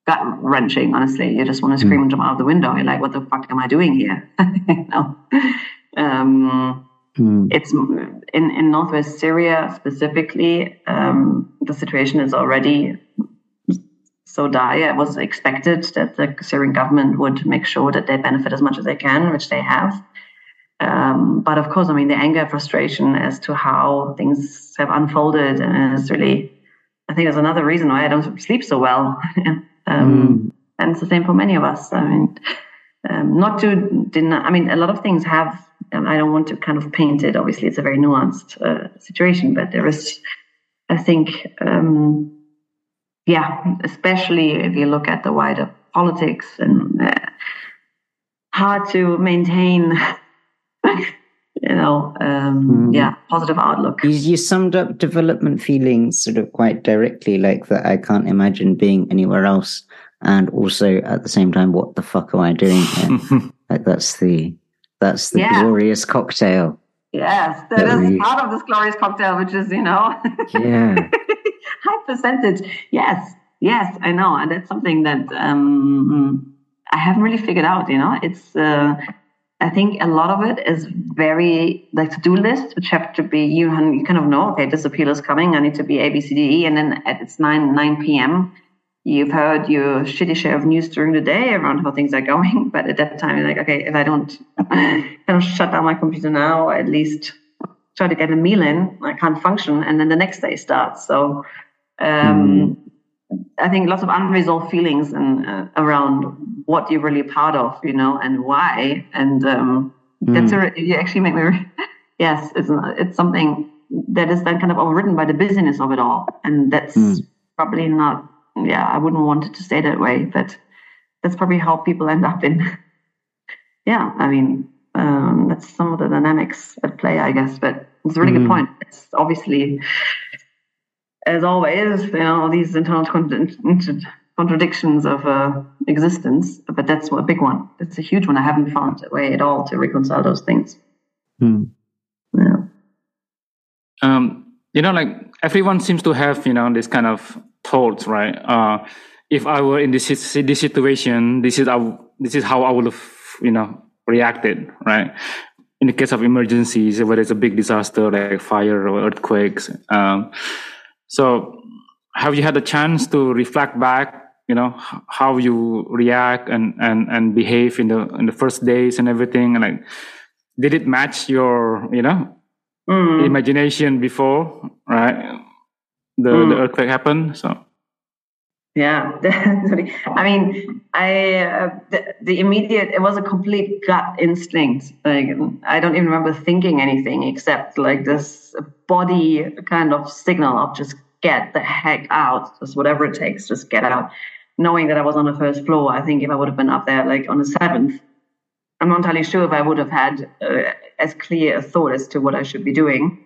gut wrenching. Honestly, you just want to scream mm. and jump out of the window. You're like, "What the fuck am I doing here?" no. Um, mm. It's in in northwest Syria specifically. Um, the situation is already so dire. It was expected that the Syrian government would make sure that they benefit as much as they can, which they have. Um, but of course, I mean, the anger, frustration as to how things have unfolded, and it's really, I think, there's another reason why I don't sleep so well. um, mm. And it's the same for many of us. I mean, um, not to deny, I mean, a lot of things have, and I don't want to kind of paint it. Obviously, it's a very nuanced uh, situation, but there is, I think, um, yeah, especially if you look at the wider politics and uh, hard to maintain you know, um, mm. yeah, positive outlook.
You, you, summed up development feelings sort of quite directly, like that I can't imagine being anywhere else. And also at the same time, what the fuck am I doing here? like that's the, that's the yeah. glorious cocktail.
Yes, that, that is we... part of this glorious cocktail, which is, you know,
yeah,
high percentage. Yes, yes, I know. And that's something that, um, I haven't really figured out, you know, it's, uh, I think a lot of it is very like to do lists, which have to be you, you kind of know, okay, this appeal is coming. I need to be A, B, C, D, E, and then at it's nine nine p.m. You've heard your shitty share of news during the day around how things are going, but at that time, you're like, okay, if I don't kind of shut down my computer now, or at least try to get a meal in, I can't function, and then the next day starts. So. Um, mm I think lots of unresolved feelings and uh, around what you're really part of, you know, and why. And um, mm. that's a, you actually make me. Re- yes, it's it's something that is then kind of overridden by the busyness of it all, and that's mm. probably not. Yeah, I wouldn't want it to stay that way, but that's probably how people end up in. yeah, I mean, um, that's some of the dynamics at play, I guess. But it's a really mm. good point. It's obviously as always, you know, these internal contradictions of uh, existence, but that's a big one. It's a huge one. I haven't found a way at all to reconcile those things.
Hmm.
Yeah.
Um, you know, like everyone seems to have, you know, this kind of thoughts, right? Uh, if I were in this this situation, this is how this is how I would have, you know, reacted, right? In the case of emergencies, whether it's a big disaster like fire or earthquakes. Um, so, have you had a chance to reflect back? You know how you react and and and behave in the in the first days and everything. And like, did it match your you know mm. imagination before? Right, the mm. the earthquake happened. So.
Yeah, definitely. I mean, I uh, the, the, immediate it was a complete gut instinct. Like I don't even remember thinking anything except like this body kind of signal of just get the heck out, just whatever it takes, just get out. Knowing that I was on the first floor, I think if I would have been up there like on the seventh, I'm not entirely sure if I would have had uh, as clear a thought as to what I should be doing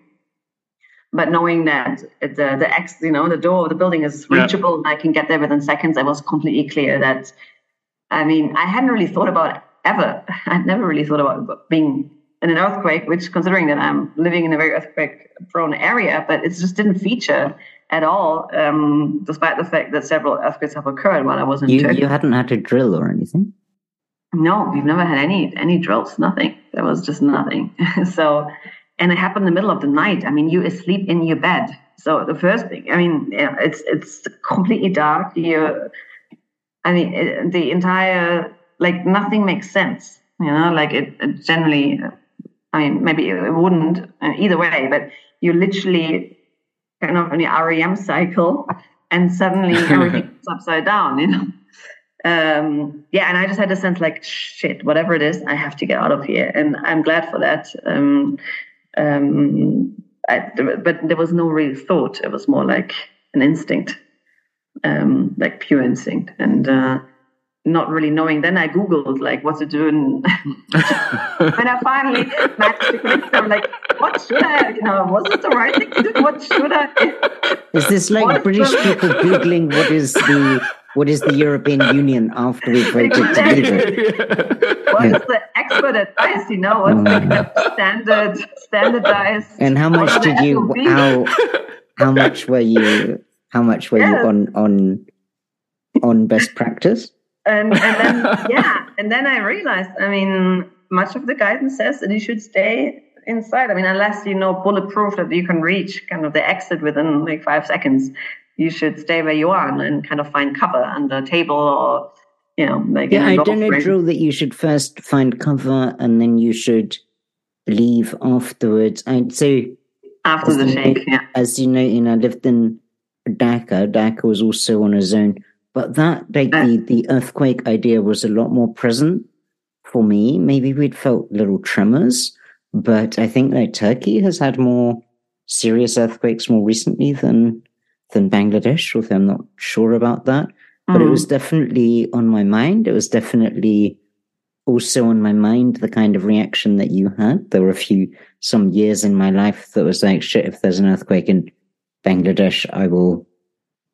but knowing that the the ex you know the door of the building is reachable yeah. and I can get there within seconds, I was completely clear that I mean I hadn't really thought about ever. I'd never really thought about being in an earthquake, which considering that I'm living in a very earthquake prone area, but it just didn't feature at all, um, despite the fact that several earthquakes have occurred while I was in
you,
Turkey.
You hadn't had to drill or anything?
No, we've never had any any drills, nothing. There was just nothing. so and it happened in the middle of the night. I mean, you asleep in your bed. So the first thing, I mean, it's it's completely dark. You, I mean, it, the entire like nothing makes sense. You know, like it, it generally. I mean, maybe it wouldn't uh, either way, but you literally kind of the REM cycle, and suddenly everything's upside down. You know. Um, yeah, and I just had a sense like, shit, whatever it is, I have to get out of here, and I'm glad for that. Um, um, I, but there was no real thought. It was more like an instinct, um, like pure instinct, and uh, not really knowing. Then I googled like what to do, and when I finally managed to connect, I'm like, what should I? You know, was it the right thing to do? What should I?
Is this like what British people googling what is the what is the European Union after we voted to leave it?
What yeah. the expert advice? You know, what's the oh. standard standardized?
And how much did you? How how much were you? How much were yes. you on on on best practice?
And and then yeah, and then I realized. I mean, much of the guidance says that you should stay inside. I mean, unless you know bulletproof that you can reach kind of the exit within like five seconds, you should stay where you are and, and kind of find cover under a table or you know, like
yeah, I don't know, Drew, that you should first find cover and then you should leave afterwards. I'd say
after the shake, yeah.
As you know, you know, I lived in Dhaka. Dhaka was also on a zone, but that like uh, the the earthquake idea was a lot more present for me. Maybe we'd felt little tremors, but I think that Turkey has had more serious earthquakes more recently than than Bangladesh. Although I'm not sure about that but it was mm. definitely on my mind. It was definitely also on my mind the kind of reaction that you had. There were a few, some years in my life that was like, shit, if there's an earthquake in Bangladesh, I will,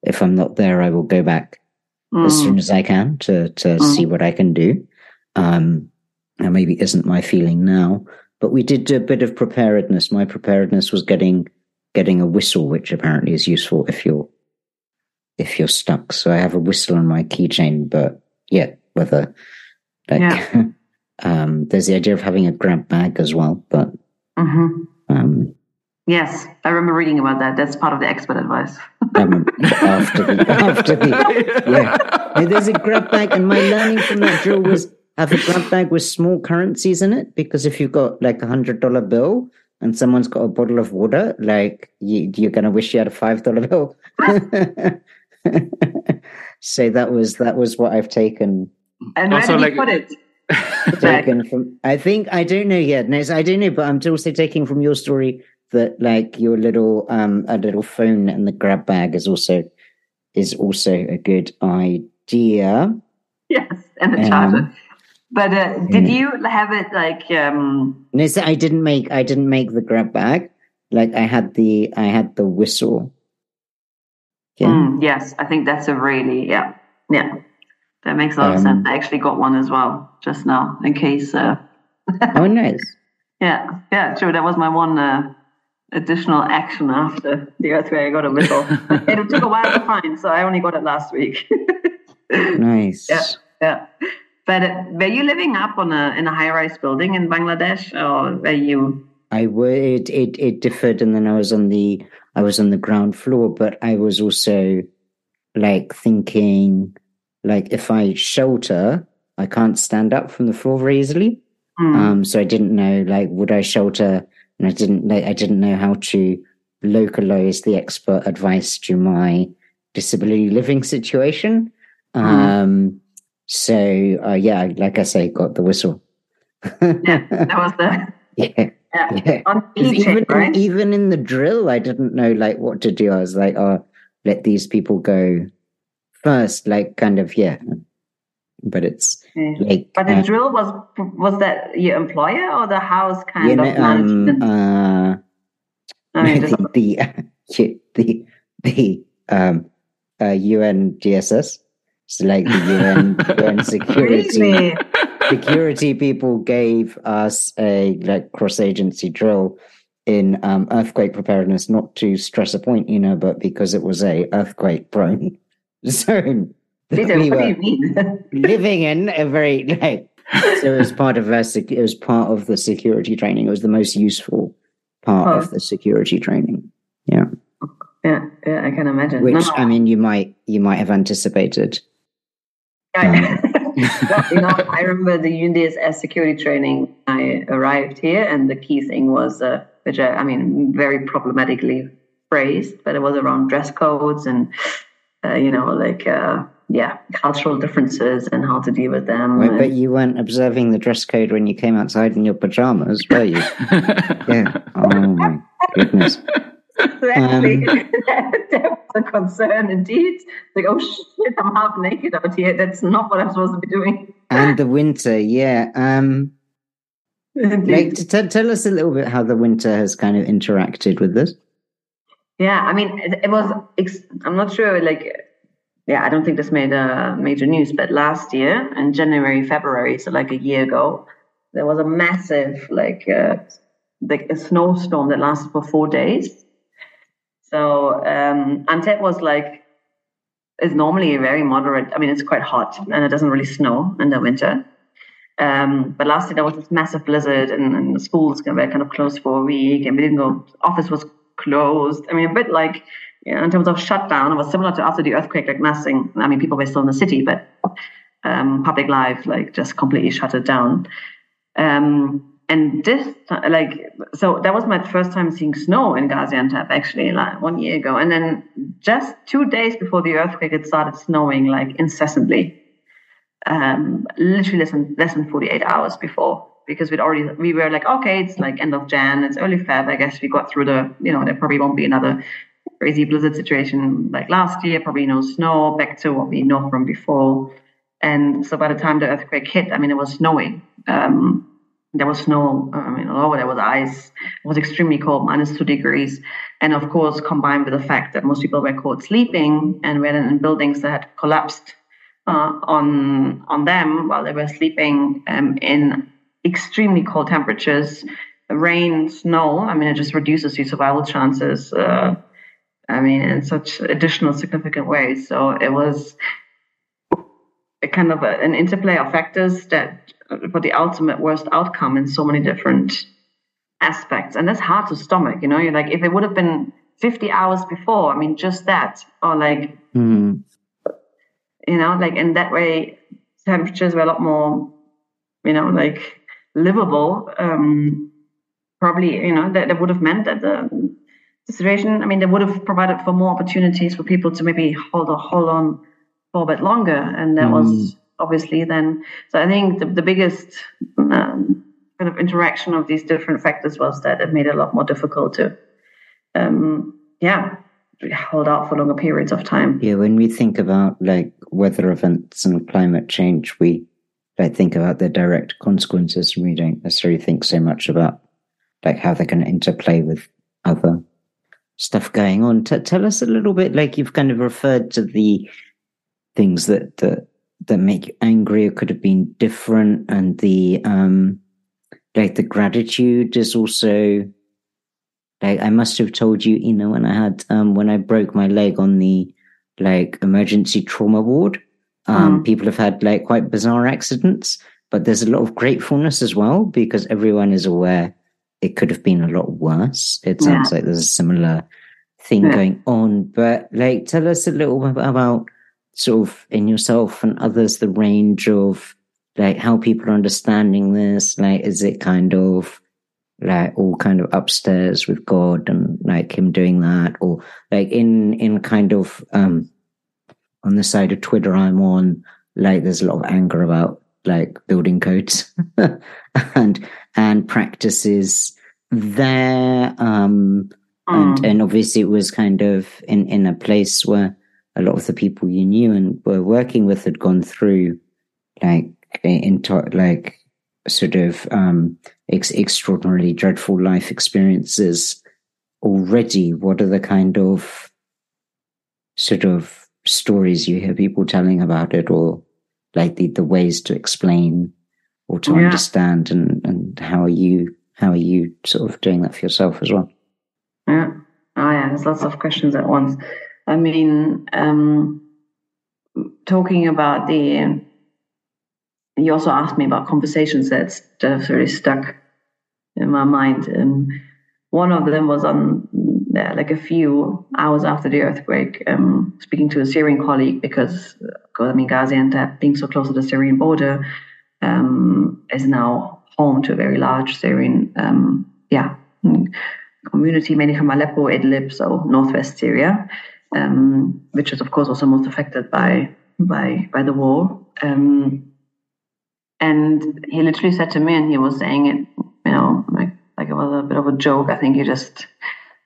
if I'm not there, I will go back mm. as soon as I can to, to mm. see what I can do. Um, and maybe isn't my feeling now, but we did a bit of preparedness. My preparedness was getting, getting a whistle, which apparently is useful if you're if you're stuck. So I have a whistle on my keychain, but yeah, whether like yeah. um, there's the idea of having a grab bag as well, but
mm-hmm. um, yes, I remember reading about that. That's part of the expert advice.
um, after the after the yeah, there's a grab bag, and my learning from that drill was have a grab bag with small currencies in it because if you've got like a hundred dollar bill and someone's got a bottle of water, like you, you're gonna wish you had a five dollar bill. so that was that was what I've taken.
And where also, did you put it?
taken from I think I don't know yet. No, I don't know, but I'm also taking from your story that like your little um a little phone and the grab bag is also is also a good idea.
Yes, and the charger. Um, but uh, did you have it like um
No, so I didn't make I didn't make the grab bag. Like I had the I had the whistle
yeah. Mm, yes, I think that's a really yeah yeah that makes a lot um, of sense. I actually got one as well just now in case. Uh,
oh, nice.
Yeah, yeah, true. That was my one uh, additional action after the earthquake. I got a whistle. it took a while to find, so I only got it last week.
nice.
Yeah, yeah. But uh, were you living up on a in a high rise building in Bangladesh, or were you?
I would. It it differed, and then I was on the I was on the ground floor, but I was also like thinking, like if I shelter, I can't stand up from the floor very easily. Mm. Um, so I didn't know, like, would I shelter? And I didn't, like, I didn't know how to localize the expert advice to my disability living situation. Mm. Um, so uh, yeah, like I say, got the whistle.
yeah, that was the
yeah. Yeah. yeah. Even, right? even in the drill, I didn't know like what to do. I was like, oh, let these people go first, like kind of yeah. But it's
yeah. like. But the uh, drill was was that your employer or the house kind know, of management? Um, uh,
I mean, the, the, the the um uh, UN DSS. So like the UN, UN security really? security people gave us a like cross agency drill in um, earthquake preparedness, not to stress a point, you know, but because it was a earthquake prone zone.
Peter, we what do you mean?
living in a very like so it was part of our it was part of the security training. It was the most useful part oh. of the security training. Yeah.
Yeah, yeah, I can imagine.
Which no, I mean, you might you might have anticipated.
I, you know, I remember the UNDSS security training. I arrived here, and the key thing was, uh, which I, I mean, very problematically phrased, but it was around dress codes and, uh, you know, like uh, yeah, cultural differences and how to deal with them.
Wait, but you weren't observing the dress code when you came outside in your pajamas, were you? yeah. Oh my goodness.
So actually, um, that, was a concern indeed. Like, oh shit, I'm half naked out here. That's not what I'm supposed to be doing.
And the winter, yeah. Um, like, t- tell us a little bit how the winter has kind of interacted with this.
Yeah, I mean, it, it was. I'm not sure. Like, yeah, I don't think this made a major news, but last year in January, February, so like a year ago, there was a massive like uh, like a snowstorm that lasted for four days so um, Antep was like is normally a very moderate. I mean, it's quite hot and it doesn't really snow in the winter. Um, but last year there was this massive blizzard and, and the schools were kind of closed for a week and we didn't go. Office was closed. I mean, a bit like in terms of shutdown, it was similar to after the earthquake, like nothing. I mean, people were still in the city, but um, public life like just completely shut it down. Um, and this like so that was my first time seeing snow in Gaziantep actually like one year ago and then just two days before the earthquake it started snowing like incessantly um literally less than less than 48 hours before because we'd already we were like okay it's like end of Jan it's early Feb I guess we got through the you know there probably won't be another crazy blizzard situation like last year probably no snow back to what we know from before and so by the time the earthquake hit I mean it was snowing um there was snow, I mean, all over there was ice. It was extremely cold, minus two degrees. And of course, combined with the fact that most people were caught sleeping and were in buildings that had collapsed uh, on on them while they were sleeping um, in extremely cold temperatures, rain, snow. I mean, it just reduces your survival chances. Uh, I mean, in such additional significant ways. So it was a kind of a, an interplay of factors that for the ultimate worst outcome in so many different aspects. And that's hard to stomach, you know. You're like, if it would have been 50 hours before, I mean, just that, or like, mm. you know, like in that way, temperatures were a lot more, you know, like livable. Um, probably, you know, that, that would have meant that the, the situation, I mean, they would have provided for more opportunities for people to maybe hold or hold on for a bit longer. And that mm. was obviously then so i think the, the biggest um, kind of interaction of these different factors was that it made it a lot more difficult to um, yeah hold out for longer periods of time
yeah when we think about like weather events and climate change we like think about the direct consequences and we don't necessarily think so much about like how they're going to interplay with other stuff going on T- tell us a little bit like you've kind of referred to the things that that that make you angry or could have been different and the um like the gratitude is also like I must have told you, you know, when I had um when I broke my leg on the like emergency trauma ward, um mm. people have had like quite bizarre accidents, but there's a lot of gratefulness as well because everyone is aware it could have been a lot worse. It sounds yeah. like there's a similar thing yeah. going on. But like tell us a little bit about sort of in yourself and others the range of like how people are understanding this like is it kind of like all kind of upstairs with god and like him doing that or like in in kind of um on the side of Twitter I'm on, like there's a lot of anger about like building codes and and practices there. Um, and mm. and obviously it was kind of in in a place where a lot of the people you knew and were working with had gone through like into like sort of um ex- extraordinarily dreadful life experiences already what are the kind of sort of stories you hear people telling about it or like the, the ways to explain or to yeah. understand and, and how are you how are you sort of doing that for yourself as well?
Yeah. Oh yeah there's lots of questions at once. I mean um talking about the you also asked me about conversations that have really stuck in my mind and one of them was on like a few hours after the earthquake, um, speaking to a Syrian colleague because, I mean, Gaziantep, being so close to the Syrian border, um, is now home to a very large Syrian, um, yeah, community, mainly from Aleppo, Idlib, so northwest Syria, um, which is of course also most affected by by by the war. Um, and he literally said to me, and he was saying it, you know, like like it was a bit of a joke. I think he just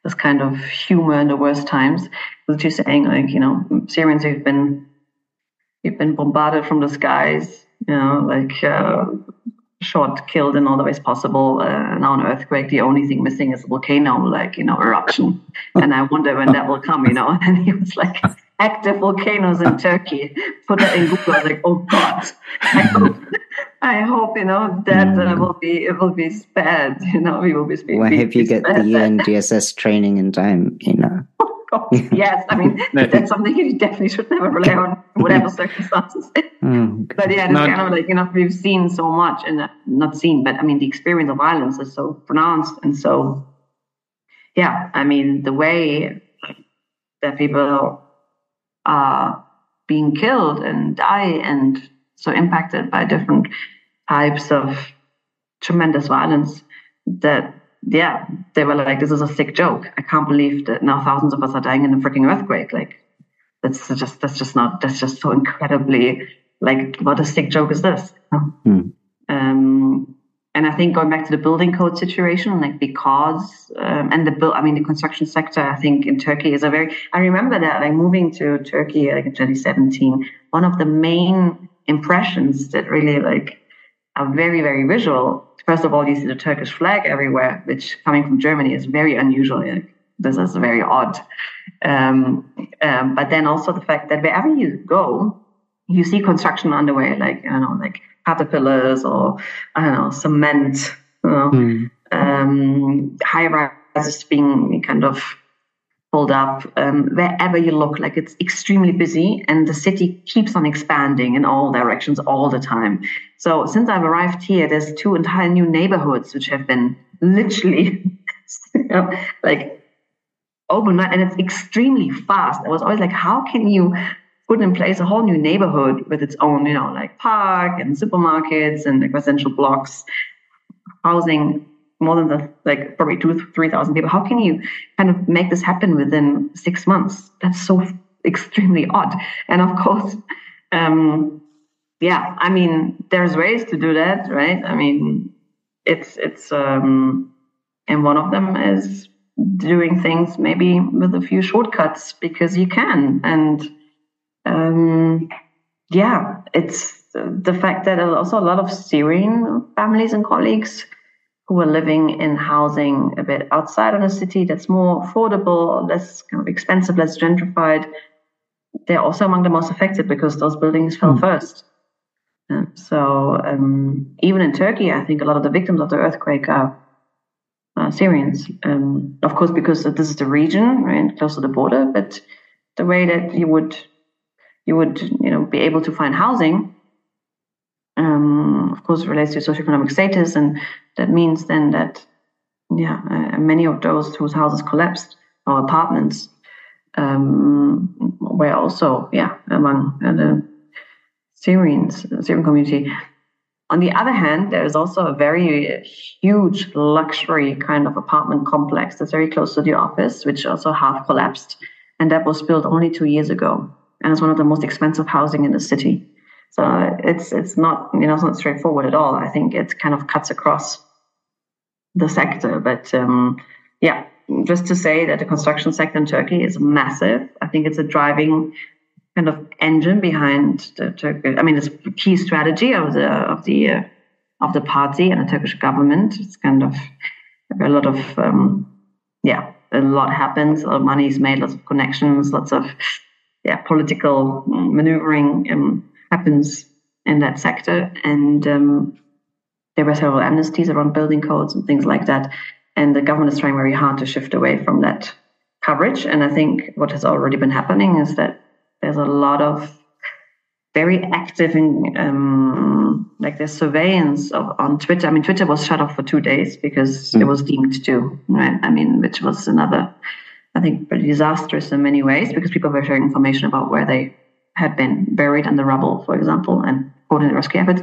this kind of humor in the worst times. Was just saying like, you know, Syrians who've been you've been bombarded from the skies, you know, like uh, shot, killed in all the ways possible. Uh, now an earthquake, the only thing missing is a volcano, like, you know, eruption. and I wonder when that will come, you know. And he was like, active volcanoes in Turkey. Put that in Google. I was like, oh God. I hope, I hope you know, that uh, mm. will be, it will be spared, you know, we will be
Well, I hope you get the UNDSS training in time, you know.
Oh, yes, I mean that's something you definitely should never rely on, whatever circumstances. Oh, but yeah, it's not, kind of like you know we've seen so much, and uh, not seen, but I mean the experience of violence is so pronounced, and so yeah, I mean the way that people are being killed and die and so impacted by different types of tremendous violence that yeah they were like this is a sick joke. I can't believe that now thousands of us are dying in a freaking earthquake. Like that's just that's just not that's just so incredibly like what a sick joke is this? Mm. um and I think going back to the building code situation, like because um, and the build, I mean the construction sector, I think in Turkey is a very. I remember that like moving to Turkey like in 2017, one of the main impressions that really like are very very visual. First of all, you see the Turkish flag everywhere, which coming from Germany is very unusual. Like, this is very odd. Um, um, but then also the fact that wherever you go, you see construction underway, like I don't know, like caterpillars or I don't know cement, you know, mm. um, high rises being kind of pulled up um, wherever you look. Like it's extremely busy, and the city keeps on expanding in all directions all the time. So since I've arrived here, there's two entire new neighborhoods which have been literally, you know, like overnight, and it's extremely fast. I was always like, how can you put in place a whole new neighborhood with its own, you know, like park and supermarkets and like residential blocks, housing more than the like probably two three thousand people. How can you kind of make this happen within six months? That's so extremely odd. And of course, um, yeah, I mean, there's ways to do that, right? I mean, it's it's um, and one of them is doing things maybe with a few shortcuts because you can and um, yeah, it's the fact that also a lot of Syrian families and colleagues who are living in housing a bit outside of the city that's more affordable, less kind of expensive, less gentrified, they're also among the most affected because those buildings fell mm. first. so um, even in Turkey, I think a lot of the victims of the earthquake are uh, Syrians. Um, of course, because this is the region, right, close to the border, but the way that you would you would you know be able to find housing um, of course relates to socioeconomic status and that means then that yeah uh, many of those whose houses collapsed or apartments um, were also yeah among uh, the Syrians Syrian community on the other hand, there is also a very huge luxury kind of apartment complex that's very close to the office, which also half collapsed. And that was built only two years ago. And it's one of the most expensive housing in the city. So it's it's not you know it's not straightforward at all. I think it kind of cuts across the sector, but um, yeah, just to say that the construction sector in Turkey is massive. I think it's a driving kind of engine behind the Turkish. I mean, it's a key strategy of the of the uh, of the party and the Turkish government. It's kind of a lot of um, yeah, a lot happens. A lot of money is made. Lots of connections. Lots of yeah, political maneuvering um, happens in that sector, and um, there were several amnesties around building codes and things like that. And the government is trying very hard to shift away from that coverage. And I think what has already been happening is that there's a lot of very active in um, like the surveillance of on Twitter. I mean, Twitter was shut off for two days because mm. it was deemed to, right? I mean, which was another, I think, pretty disastrous in many ways because people were sharing information about where they had been buried the rubble, for example, and coordinated rescue efforts.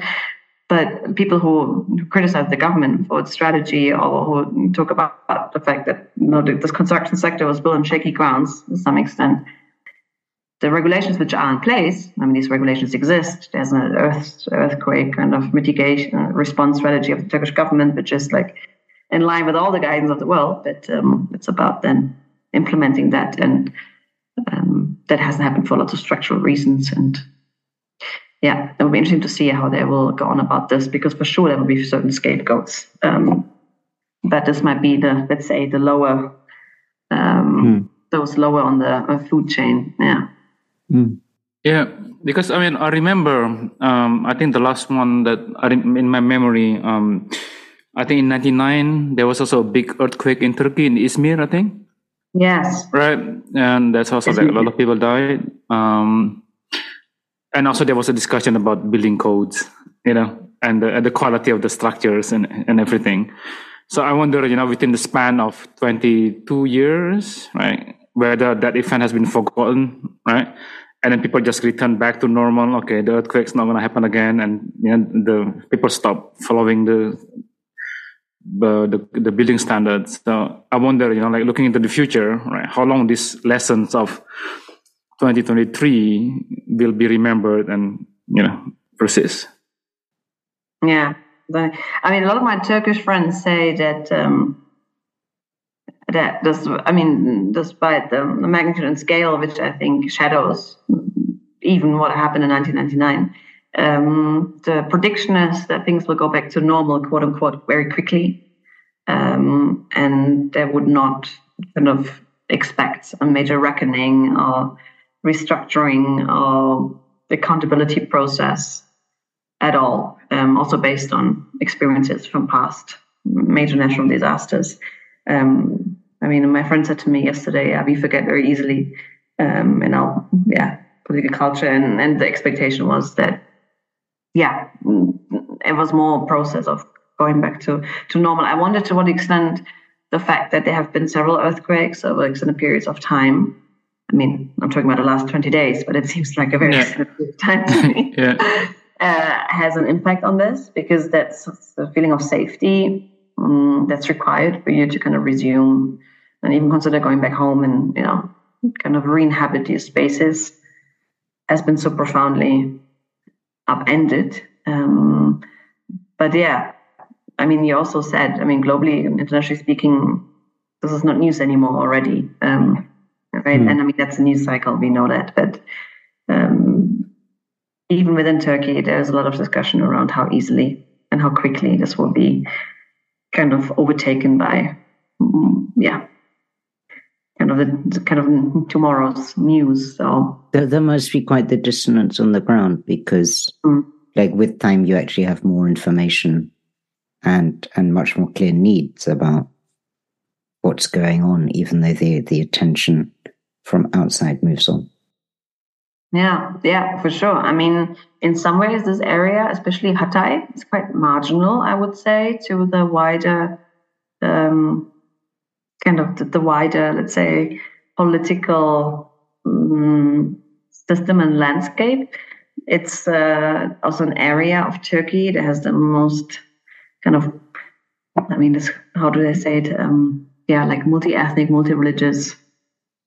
But people who criticize the government for its strategy or who talk about the fact that you know, this construction sector was built on shaky grounds to some extent, the regulations which are in place, I mean, these regulations exist. There's an earth, earthquake kind of mitigation uh, response strategy of the Turkish government, which is like in line with all the guidance of the world. But um, it's about then implementing that, and um, that hasn't happened for lots of structural reasons. And yeah, it will be interesting to see how they will go on about this because for sure there will be certain scapegoats. Um, but this might be the let's say the lower, um, hmm. those lower on the uh, food chain. Yeah.
Mm. Yeah, because I mean, I remember, um, I think the last one that I in my memory, um, I think in '99 there was also a big earthquake in Turkey in Izmir, I think.
Yes.
Right, and that's also like a lot of people died. Um, and also there was a discussion about building codes, you know, and the, and the quality of the structures and and everything. So I wonder, you know, within the span of 22 years, right, whether that event has been forgotten, right? And then people just return back to normal. Okay, the earthquake's not going to happen again, and you know, the people stop following the, the the the building standards. So I wonder, you know, like looking into the future, right? How long these lessons of 2023 will be remembered and you know persist?
Yeah, I mean, a lot of my Turkish friends say that. Um, that does, I mean, despite the, the magnitude and scale, which I think shadows even what happened in 1999, um, the prediction is that things will go back to normal, quote unquote, very quickly. Um, and they would not kind of expect a major reckoning or restructuring or the accountability process at all, um, also based on experiences from past major natural disasters. Um, I mean, my friend said to me yesterday, yeah, we forget very easily. Um, and our yeah, political culture and, and the expectation was that yeah, it was more a process of going back to, to normal. I wonder to what extent the fact that there have been several earthquakes over extended periods of time. I mean, I'm talking about the last 20 days, but it seems like a very yeah. time to me. yeah. Uh, has an impact on this because that's the feeling of safety um, that's required for you to kind of resume and even consider going back home and you know kind of re-inhabit your spaces has been so profoundly upended. Um, but yeah, I mean, you also said, I mean, globally, internationally speaking, this is not news anymore already, um, right? Mm. And I mean, that's a news cycle. We know that, but um, even within Turkey, there's a lot of discussion around how easily and how quickly this will be kind of overtaken by, mm, yeah, kind of the kind of tomorrow's news. So
there, there must be quite the dissonance on the ground because, mm. like, with time, you actually have more information and and much more clear needs about what's going on, even though the the attention from outside moves on.
Yeah, yeah, for sure. I mean, in some ways, this area, especially Hatay, is quite marginal, I would say, to the wider, um, kind of the, the, wider, let's say, political um, system and landscape. It's uh, also an area of Turkey that has the most kind of, I mean, this, how do they say it? Um, yeah, like multi ethnic, multi religious.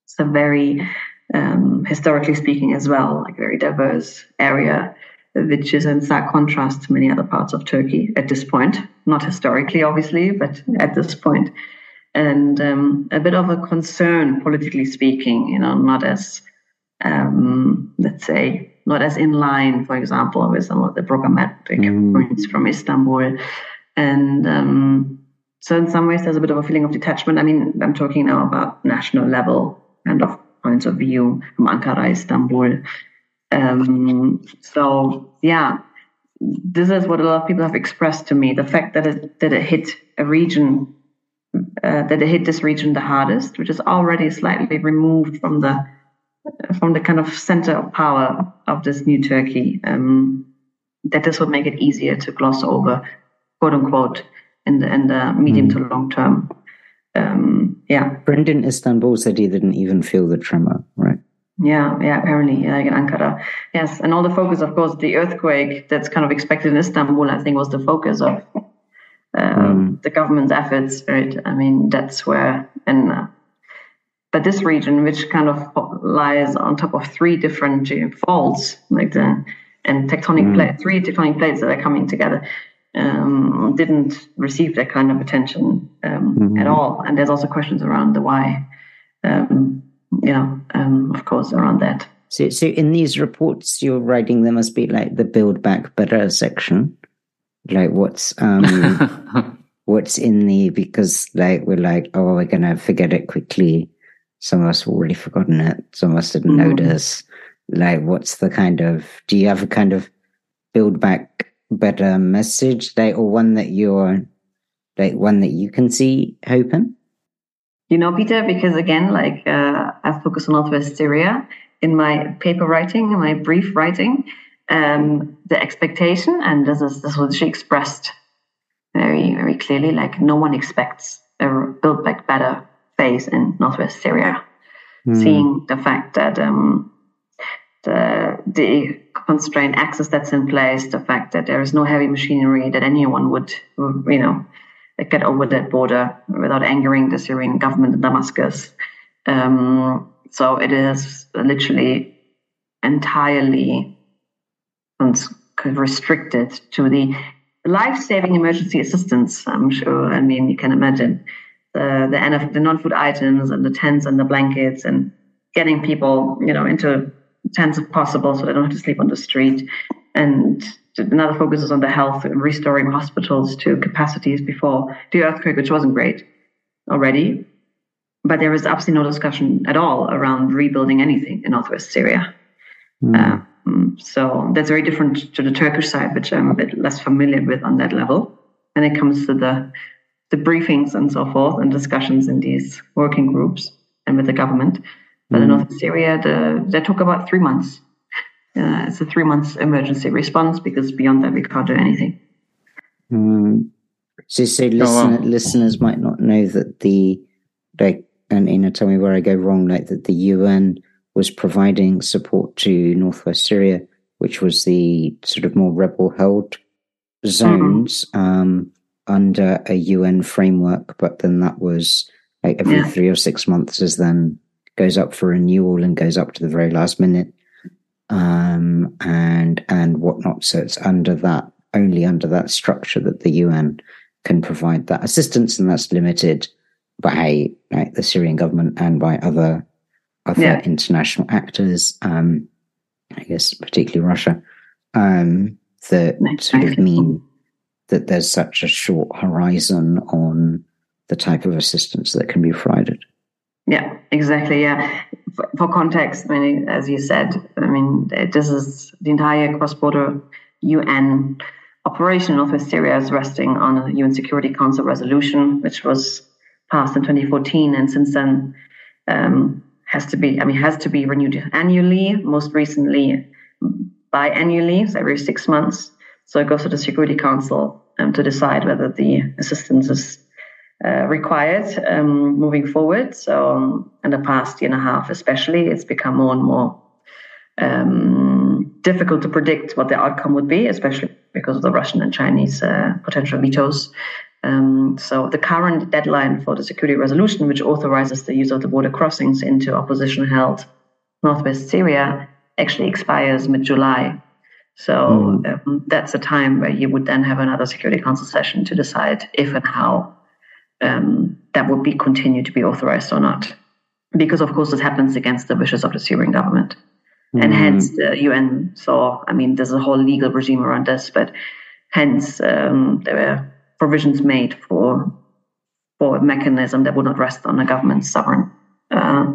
It's a very um, historically speaking as well, like very diverse area, which is in stark contrast to many other parts of Turkey at this point. Not historically, obviously, but at this point. And um, a bit of a concern, politically speaking, you know, not as, um, let's say, not as in line, for example, with some of the programmatic mm. points from Istanbul. And um, so, in some ways, there's a bit of a feeling of detachment. I mean, I'm talking now about national level and of points of view from Ankara, Istanbul. Um, so, yeah, this is what a lot of people have expressed to me the fact that it, that it hit a region, uh, that it hit this region the hardest, which is already slightly removed from the from the kind of center of power of this new Turkey, um, that this would make it easier to gloss over, quote unquote, in the in the medium mm. to long term. Um, yeah.
Brendan Istanbul said he didn't even feel the tremor, right?
Yeah, yeah, apparently, like in Ankara. Yes, and all the focus, of course, the earthquake that's kind of expected in Istanbul, I think, was the focus of um, mm. the government's efforts, right? I mean, that's where, and uh, but this region, which kind of lies on top of three different faults, like the and tectonic mm. plate, three tectonic plates that are coming together, um, didn't receive that kind of attention um, mm-hmm. at all. And there's also questions around the why. Um, you know, um, of course, around that.
So, so in these reports you're writing, there must be like the Build Back Better section, like what's um, what's in the because like we're like, oh, we're gonna forget it quickly some of us have already forgotten it. Some of us didn't mm. notice. Like, what's the kind of, do you have a kind of build back better message, like, or one that you're, like, one that you can see hoping?
You know, Peter, because again, like, uh, I focus on Northwest Syria in my paper writing, in my brief writing, um, the expectation, and this is this was she expressed very, very clearly, like, no one expects a build back better phase in northwest Syria, mm. seeing the fact that um, the, the constrained access that's in place, the fact that there is no heavy machinery that anyone would, you know, get over that border without angering the Syrian government in Damascus. Um, so it is literally entirely restricted to the life-saving emergency assistance. I'm sure. I mean, you can imagine the the, the non-food items and the tents and the blankets and getting people you know into tents if possible so they don't have to sleep on the street and another focus is on the health and restoring hospitals to capacities before the earthquake which wasn't great already but there was absolutely no discussion at all around rebuilding anything in northwest syria mm. um, so that's very different to the turkish side which i'm a bit less familiar with on that level when it comes to the the briefings and so forth and discussions in these working groups and with the government. But mm. in North Syria, the, they talk about three months. Uh, it's a three months emergency response because beyond that we can't do anything.
Mm. So, so listen, oh, wow. listeners might not know that the like, and you know, tell me where I go wrong. Like that, the UN was providing support to Northwest Syria, which was the sort of more rebel-held zones. Mm-hmm. Um, under a UN framework, but then that was like every yeah. three or six months is then goes up for renewal and goes up to the very last minute, um, and and whatnot. So it's under that only under that structure that the UN can provide that assistance, and that's limited by like, the Syrian government and by other other yeah. international actors. Um, I guess particularly Russia. Um, that sort of mean that there's such a short horizon on the type of assistance that can be provided.
Yeah, exactly. Yeah. For, for context, I mean, as you said, I mean, this is the entire cross-border UN operation in Northwest Syria is resting on a UN Security Council resolution, which was passed in 2014, and since then um, has to be, I mean, has to be renewed annually. Most recently, biannually, so every six months. So it goes to the Security Council um, to decide whether the assistance is uh, required um, moving forward. So um, in the past year and a half, especially, it's become more and more um, difficult to predict what the outcome would be, especially because of the Russian and Chinese uh, potential vetoes. Um, so the current deadline for the security resolution, which authorizes the use of the border crossings into opposition-held northwest Syria actually expires mid July. So mm. um, that's a time where you would then have another Security Council session to decide if and how um, that would be continued to be authorized or not. Because of course this happens against the wishes of the Syrian government. Mm. And hence the UN saw, I mean, there's a whole legal regime around this, but hence um, there were provisions made for for a mechanism that would not rest on a government's sovereign uh,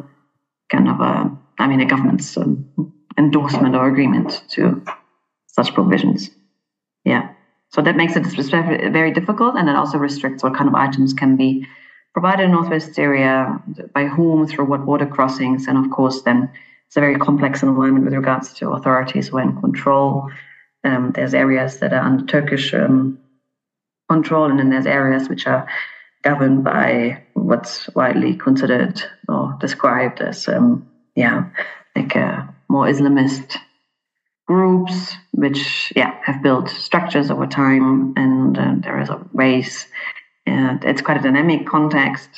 kind of a, I mean, a government's um, endorsement or agreement to such provisions. Yeah. So that makes it very difficult, and it also restricts what kind of items can be provided in Northwest Syria, by whom, through what border crossings, and of course, then it's a very complex environment with regards to authorities who are in control. Um, there's areas that are under Turkish um, control, and then there's areas which are governed by what's widely considered or described as, um, yeah, like uh, more Islamist groups, which yeah have built structures over time, and uh, there is a race. And it's quite a dynamic context.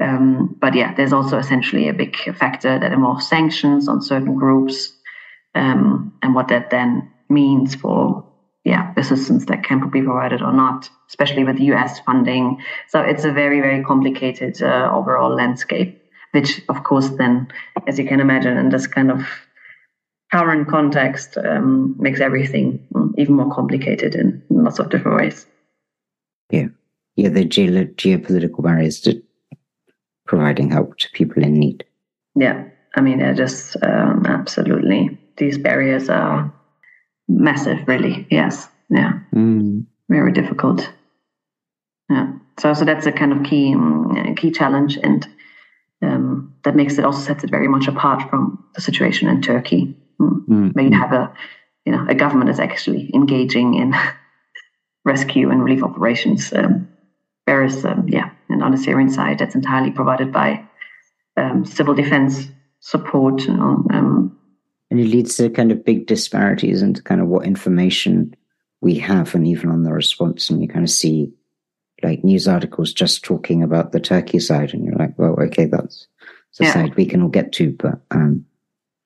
Um, but yeah, there's also essentially a big factor that involves sanctions on certain groups, um, and what that then means for yeah assistance that can be provided or not, especially with U.S. funding. So it's a very very complicated uh, overall landscape, which of course then, as you can imagine, in this kind of current context um, makes everything even more complicated in lots of different ways.
Yeah, yeah, the ge- geopolitical barriers to providing help to people in need.
Yeah, I mean, they're just um, absolutely these barriers are massive, really. Yes, yeah, mm. very difficult. Yeah, so so that's a kind of key um, key challenge, and um, that makes it also sets it very much apart from the situation in Turkey mm. where you have a you know a government that's actually engaging in rescue and relief operations. Um, whereas, um, yeah, and on the Syrian side, that's entirely provided by um, civil defense support. You know, um,
and it leads to kind of big disparities into kind of what information we have, and even on the response, and you kind of see like news articles just talking about the Turkey side, and you're like, well, okay, that's the yeah. side we can all get to, but um,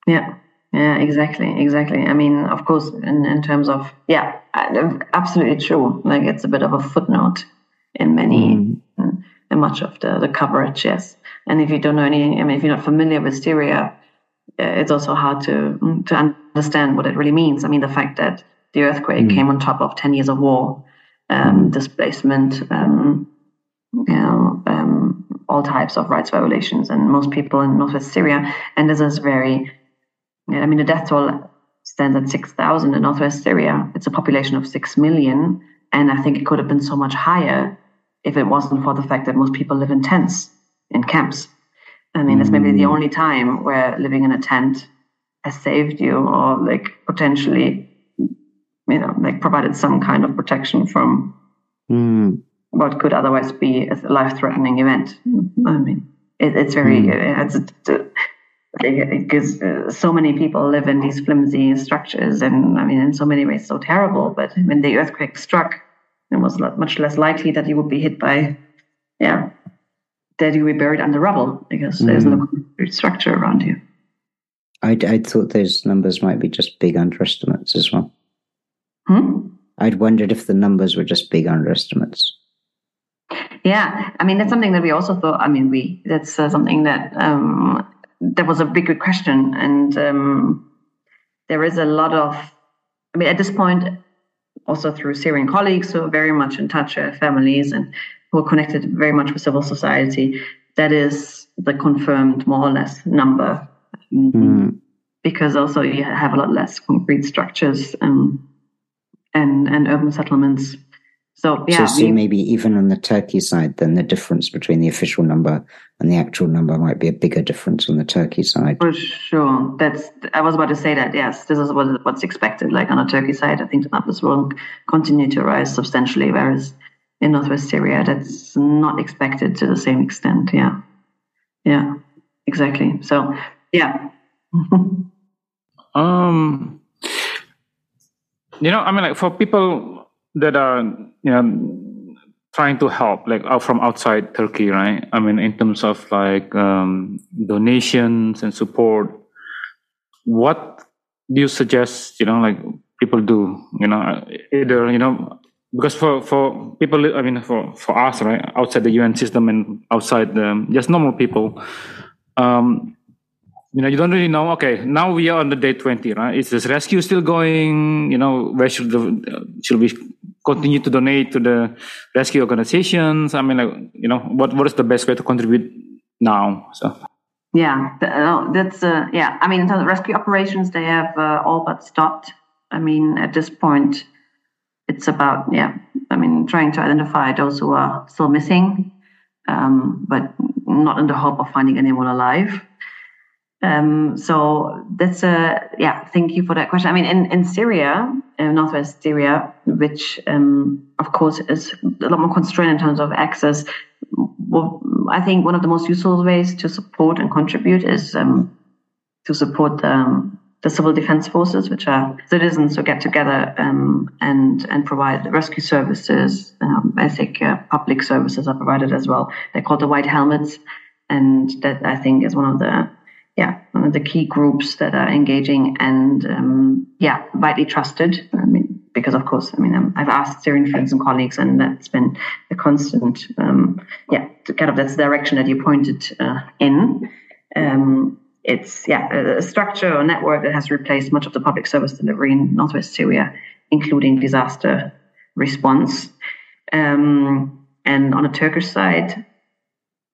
yeah, yeah, exactly, exactly. I mean, of course, in, in terms of yeah, absolutely true. Like it's a bit of a footnote in many, mm. in, in much of the, the coverage. Yes, and if you don't know any, I mean, if you're not familiar with Syria, it's also hard to mm, to understand what it really means. I mean, the fact that the earthquake mm. came on top of ten years of war, um, displacement, um, you know, um, all types of rights violations, and most people in northwest Syria, and this is very I mean, the death toll stands at 6,000 in northwest Syria. It's a population of 6 million. And I think it could have been so much higher if it wasn't for the fact that most people live in tents, in camps. I mean, it's maybe the mm. only time where living in a tent has saved you or like potentially, you know, like provided some kind of protection from mm. what could otherwise be a life threatening event. I mean, it, it's very, mm. it's, because uh, so many people live in these flimsy structures and i mean in so many ways so terrible but when the earthquake struck it was much less likely that you would be hit by yeah that you be buried under rubble because mm. there's no mm. concrete structure around you
I'd, I'd thought those numbers might be just big underestimates as well
hmm?
i'd wondered if the numbers were just big underestimates
yeah i mean that's something that we also thought i mean we that's uh, something that um, that was a big question, and um, there is a lot of. I mean, at this point, also through Syrian colleagues who are very much in touch with families and who are connected very much with civil society, that is the confirmed more or less number. Mm. Because also you have a lot less concrete structures um, and and urban settlements so yeah,
so see, maybe even on the Turkey side, then the difference between the official number and the actual number might be a bigger difference on the Turkey side.
For sure, that's I was about to say that. Yes, this is what, what's expected. Like on the Turkey side, I think the numbers will continue to rise substantially, whereas in northwest Syria, that's not expected to the same extent. Yeah, yeah, exactly. So yeah.
um, you know, I mean, like for people that are you know trying to help like out from outside Turkey, right? I mean, in terms of like um, donations and support. what do you suggest? You know, like people do. You know, either you know because for for people, I mean, for for us, right, outside the UN system and outside the just normal people, um, you know, you don't really know. Okay, now we are on the day twenty, right? Is this rescue still going? You know, where should the should we continue to donate to the rescue organizations? I mean, like, you know, what what is the best way to contribute now? So.
Yeah, uh, that's uh, yeah. I mean, in terms of rescue operations, they have uh, all but stopped. I mean, at this point, it's about yeah i mean trying to identify those who are still missing um, but not in the hope of finding anyone alive. Um, so that's a yeah thank you for that question. I mean in, in syria in northwest syria which um, of course is a lot more constrained in terms of access well, i think one of the most useful ways to support and contribute is um, to support um, the civil defense forces, which are citizens who get together um, and and provide rescue services. Um, basic uh, public services are provided as well. They're called the White Helmets, and that I think is one of the yeah one of the key groups that are engaging and um, yeah widely trusted. I mean, because of course, I mean, um, I've asked Syrian friends and colleagues, and that's been a constant um, yeah kind of that's the direction that you pointed uh, in. Um, it's yeah a structure or network that has replaced much of the public service delivery in northwest Syria, including disaster response. Um, and on the Turkish side,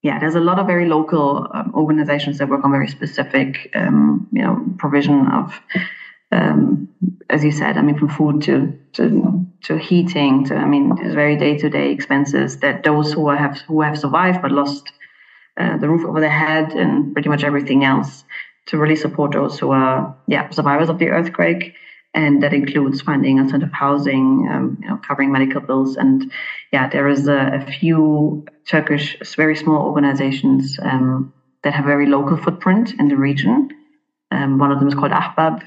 yeah, there's a lot of very local um, organizations that work on very specific, um, you know, provision of, um, as you said, I mean, from food to to, to heating to, I mean, very day to day expenses that those who have who have survived but lost uh, the roof over their head, and pretty much everything else to really support those who are yeah survivors of the earthquake. And that includes finding alternative housing, um, you know, covering medical bills, and yeah, there is a, a few Turkish very small organizations um, that have very local footprint in the region. Um, one of them is called Ahbap,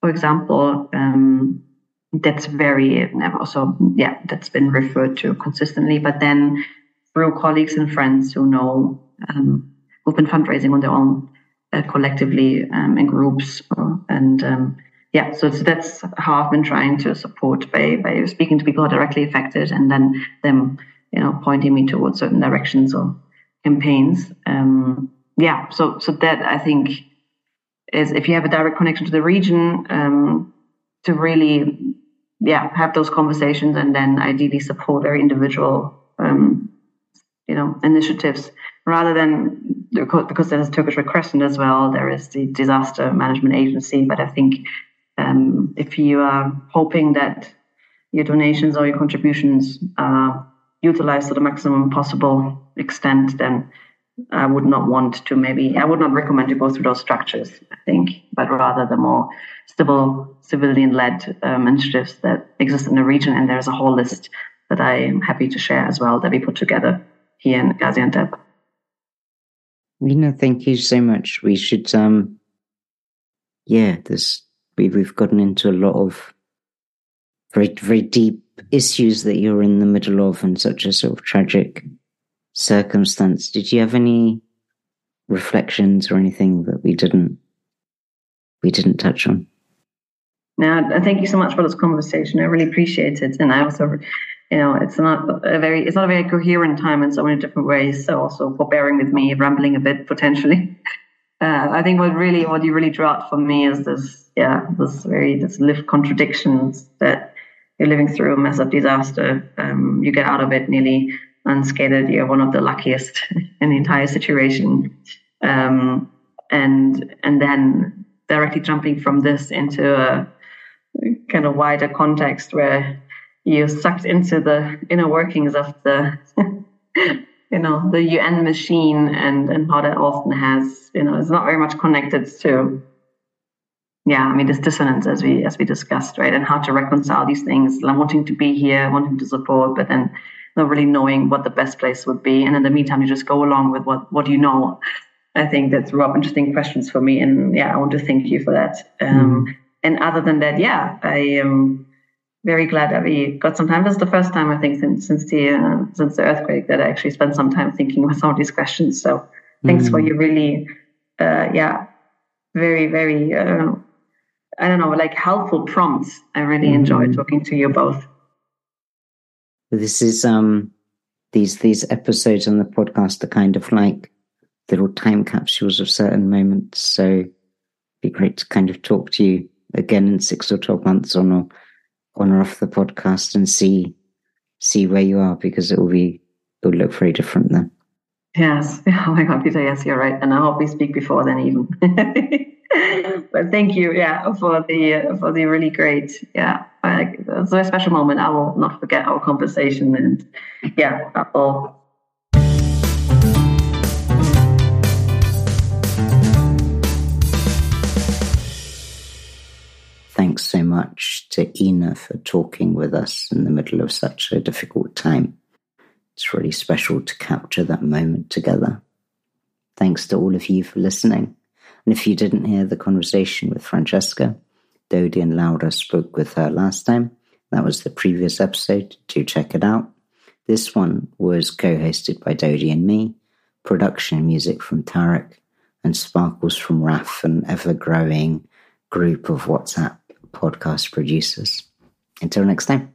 for example. Um, that's very also yeah that's been referred to consistently. But then through colleagues and friends who know um, who've been fundraising on their own uh, collectively um, in groups. Uh, and um, yeah, so that's how I've been trying to support by, by speaking to people who are directly affected and then them, you know, pointing me towards certain directions or campaigns. Um, yeah, so so that I think is if you have a direct connection to the region, um, to really yeah have those conversations and then ideally support very individual um, you know initiatives rather than because there's Turkish Red Crescent as well. There is the Disaster Management Agency, but I think um, if you are hoping that your donations or your contributions are utilized to the maximum possible extent, then I would not want to maybe I would not recommend to go through those structures. I think, but rather the more civil civilian-led um, initiatives that exist in the region, and there's a whole list that I am happy to share as well that we put together here in Gaziantep.
Ina, thank you so much. We should, um, yeah, this we, we've gotten into a lot of very, very deep issues that you're in the middle of and such a sort of tragic circumstance. Did you have any reflections or anything that we didn't we didn't touch on?
Now, thank you so much for this conversation. I really appreciate it, and I also you know, it's not a very it's not a very coherent time in so many different ways. So also for bearing with me, rambling a bit potentially. Uh, I think what really what you really draw out for me is this yeah this very this lived contradictions that you're living through a mess massive disaster. Um, you get out of it nearly unscathed. You're one of the luckiest in the entire situation, um, and and then directly jumping from this into a kind of wider context where you're sucked into the inner workings of the you know the UN machine and and how that often has you know it's not very much connected to yeah I mean this dissonance as we as we discussed right and how to reconcile these things like wanting to be here wanting to support but then not really knowing what the best place would be. And in the meantime you just go along with what what you know. I think that's real interesting questions for me and yeah I want to thank you for that. Um, mm. and other than that yeah I um, very glad that we got some time. This is the first time I think since since the uh, since the earthquake that I actually spent some time thinking about some of these questions. So thanks mm. for your really, uh, yeah, very, very, uh, I don't know, like helpful prompts. I really enjoyed talking to you both.
This is um these these episodes on the podcast are kind of like little time capsules of certain moments. So it'd be great to kind of talk to you again in six or twelve months on or on or off the podcast and see see where you are because it will be it will look very different then.
Yes. Oh my God, Peter. Yes, you're right. And I hope we speak before then, even. but thank you, yeah, for the uh, for the really great, yeah, it's a special moment. I will not forget our conversation, and yeah, I will.
Thanks so much to Ina for talking with us in the middle of such a difficult time. It's really special to capture that moment together. Thanks to all of you for listening. And if you didn't hear the conversation with Francesca, Dody and Laura spoke with her last time. That was the previous episode. Do check it out. This one was co hosted by Dody and me, production music from Tarek, and sparkles from Raf, an ever growing group of WhatsApp podcast producers. Until next time.